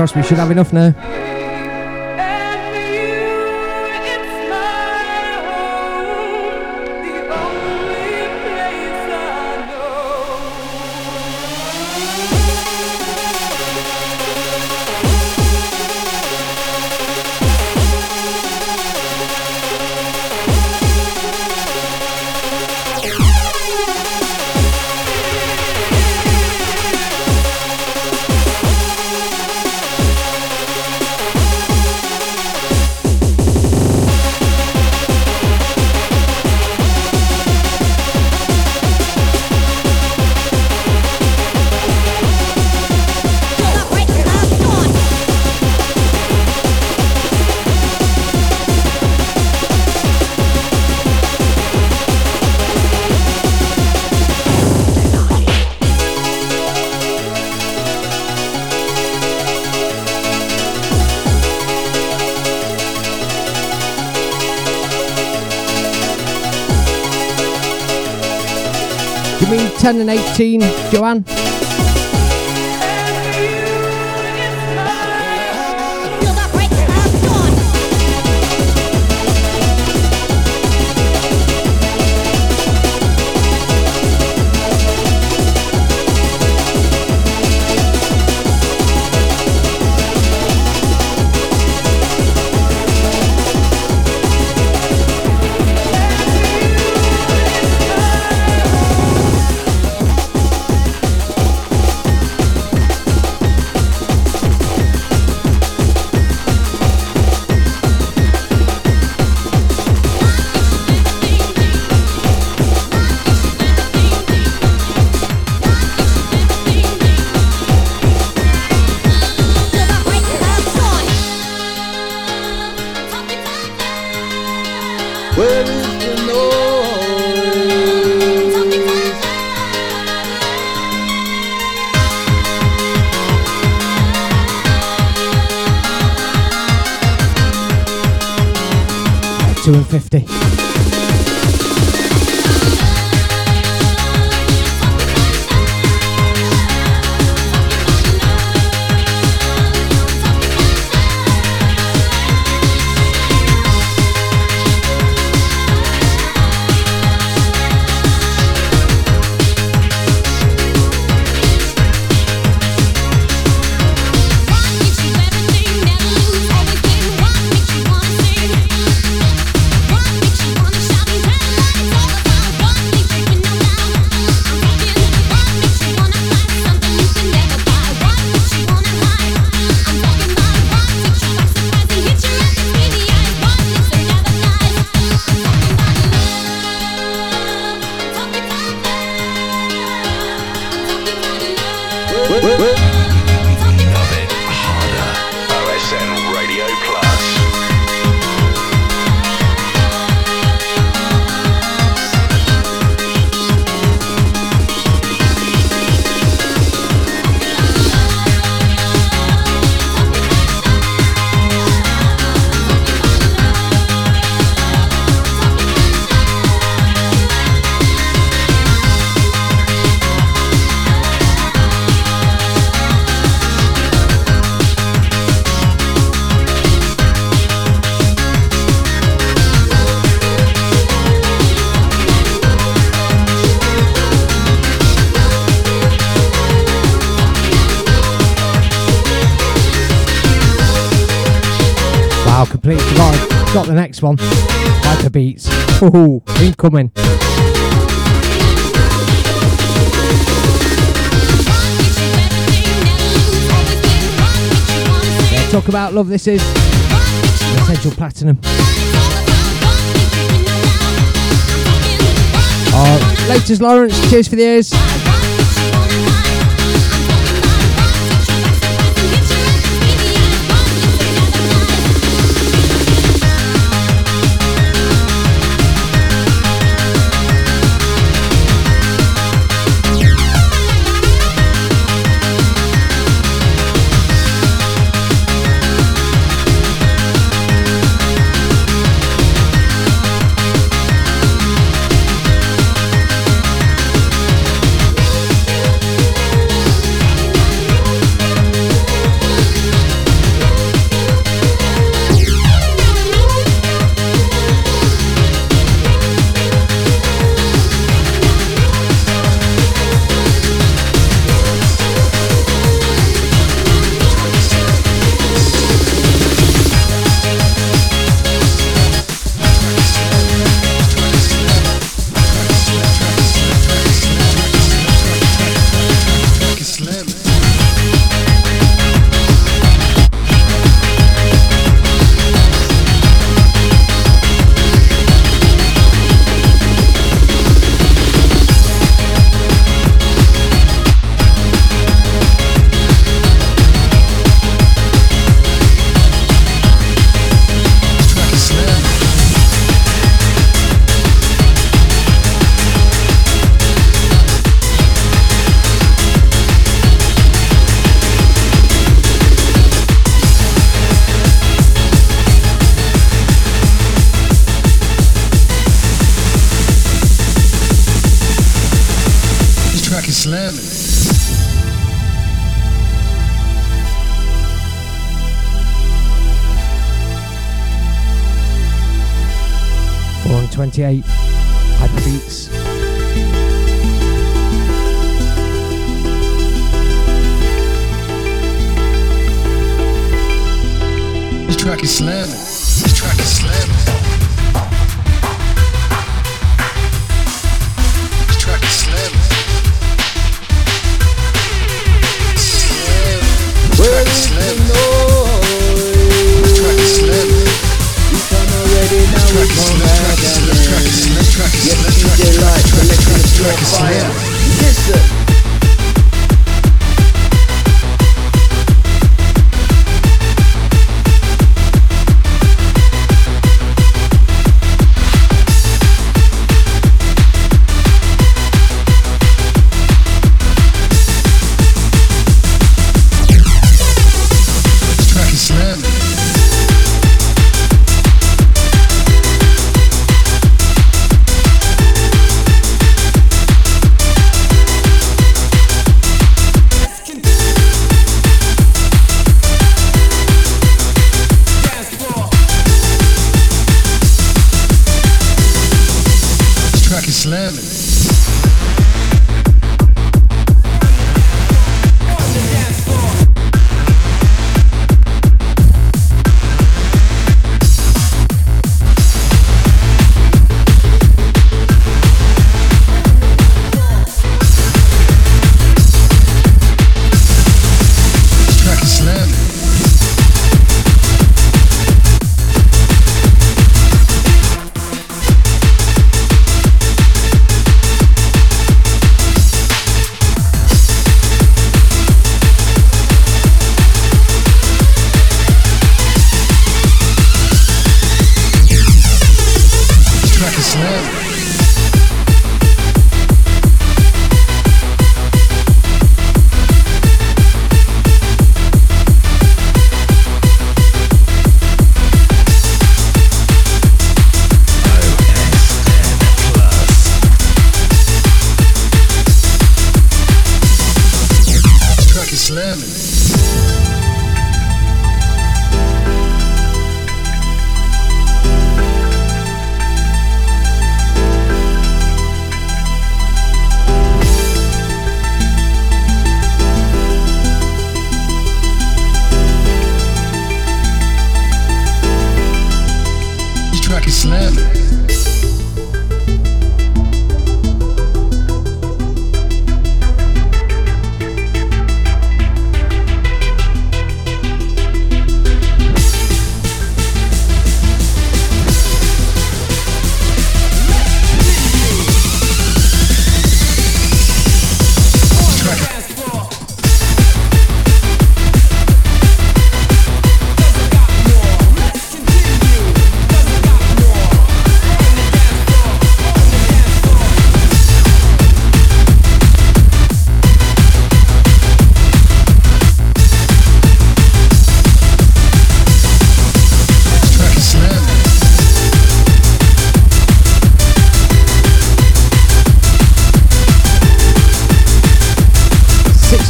Crossed we should have enough now. 10 and 18, Joanne? 50. Next one. Hyper beats. Ooh, incoming. Yeah, talk about love. This is Essential Platinum. Oh, latest Lawrence. Cheers for the ears.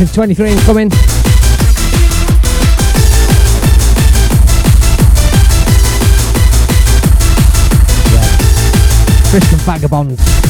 selection 23 incoming. Yeah. Christian Vagabond.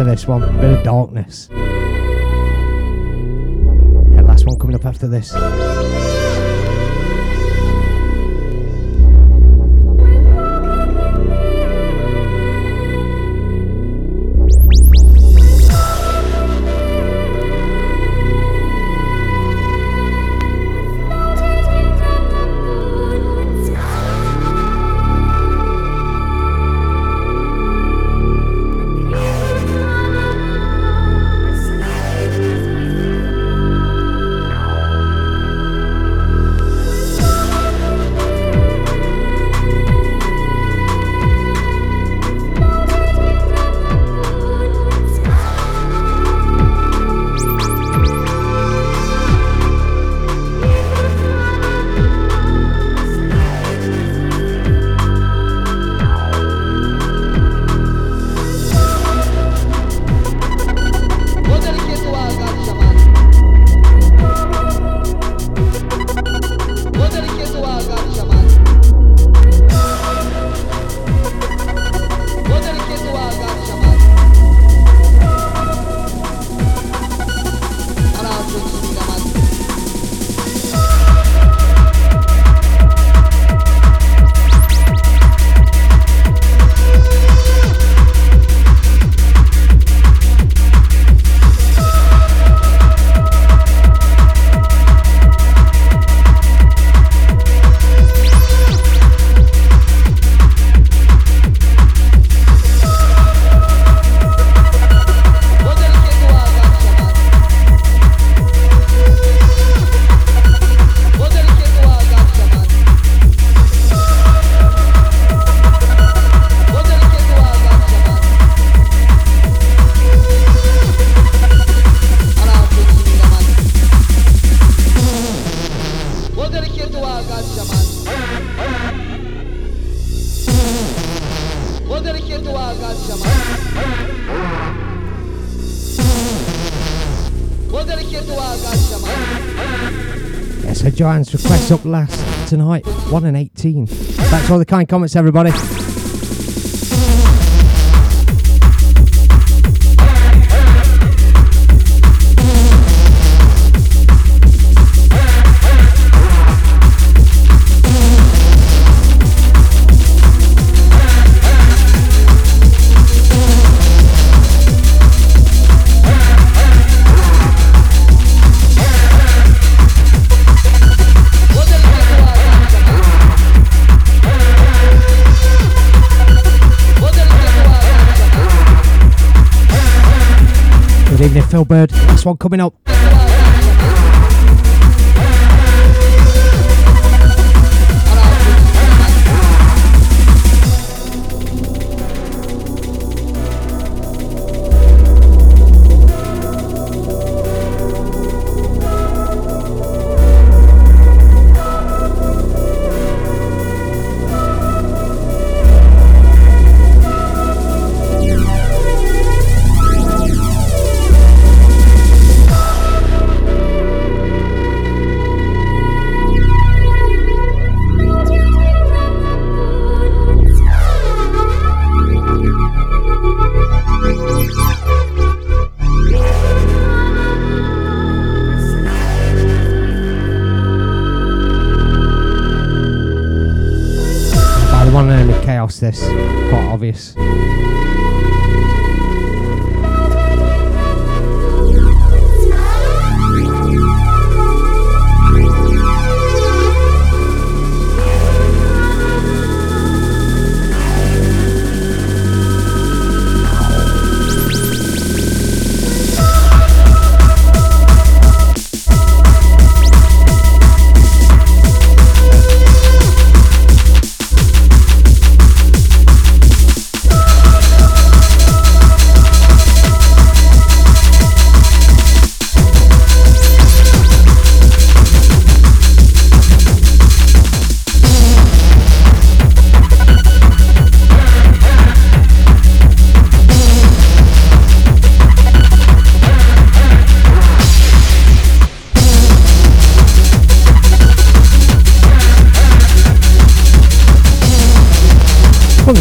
for this one. A bit of darkness. Yeah, last one coming up after this. Brian's request up last tonight, 1 and 18. Thanks for all the kind comments, everybody. last one coming up. This quite obvious.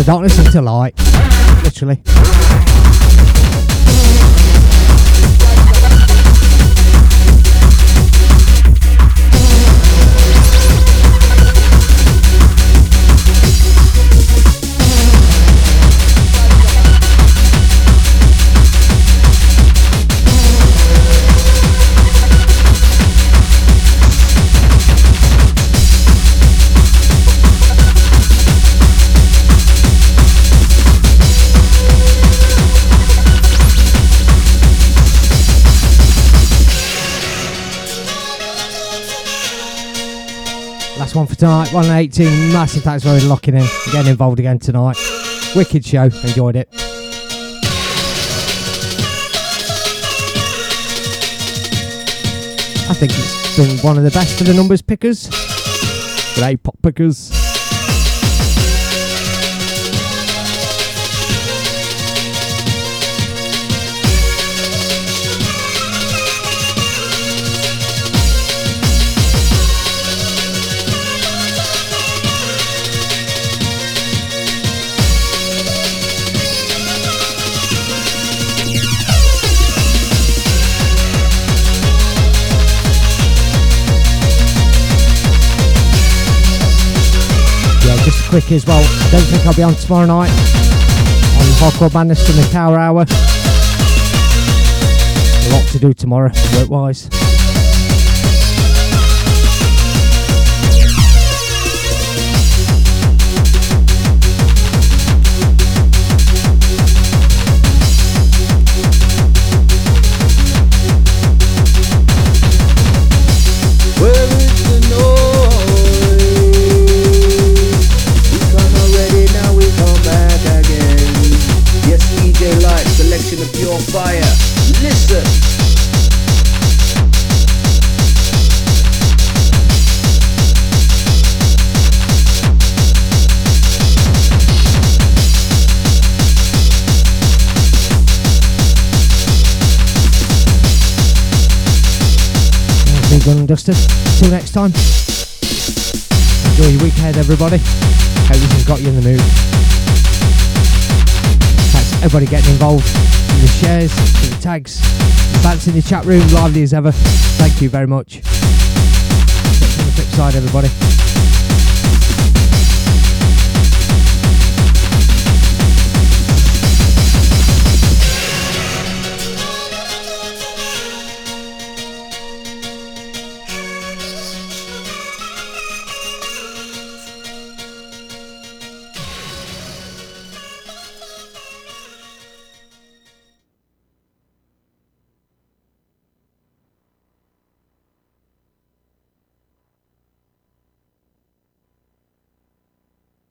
From the darkness into One for tonight, 118. Massive thanks for locking in, getting involved again tonight. Wicked show, enjoyed it. I think it's been one of the best for the numbers pickers. Great pop pickers. Quick as well. I don't think I'll be on tomorrow night on Hardcore Madness from the Tower Hour. A lot to do tomorrow, work wise. And dusted. Till next time. Enjoy your weekend, everybody. Hope this has got you in the mood. Thanks everybody getting involved in the shares, in the tags, the in the chat room, lively as ever. Thank you very much. On the flip side, everybody.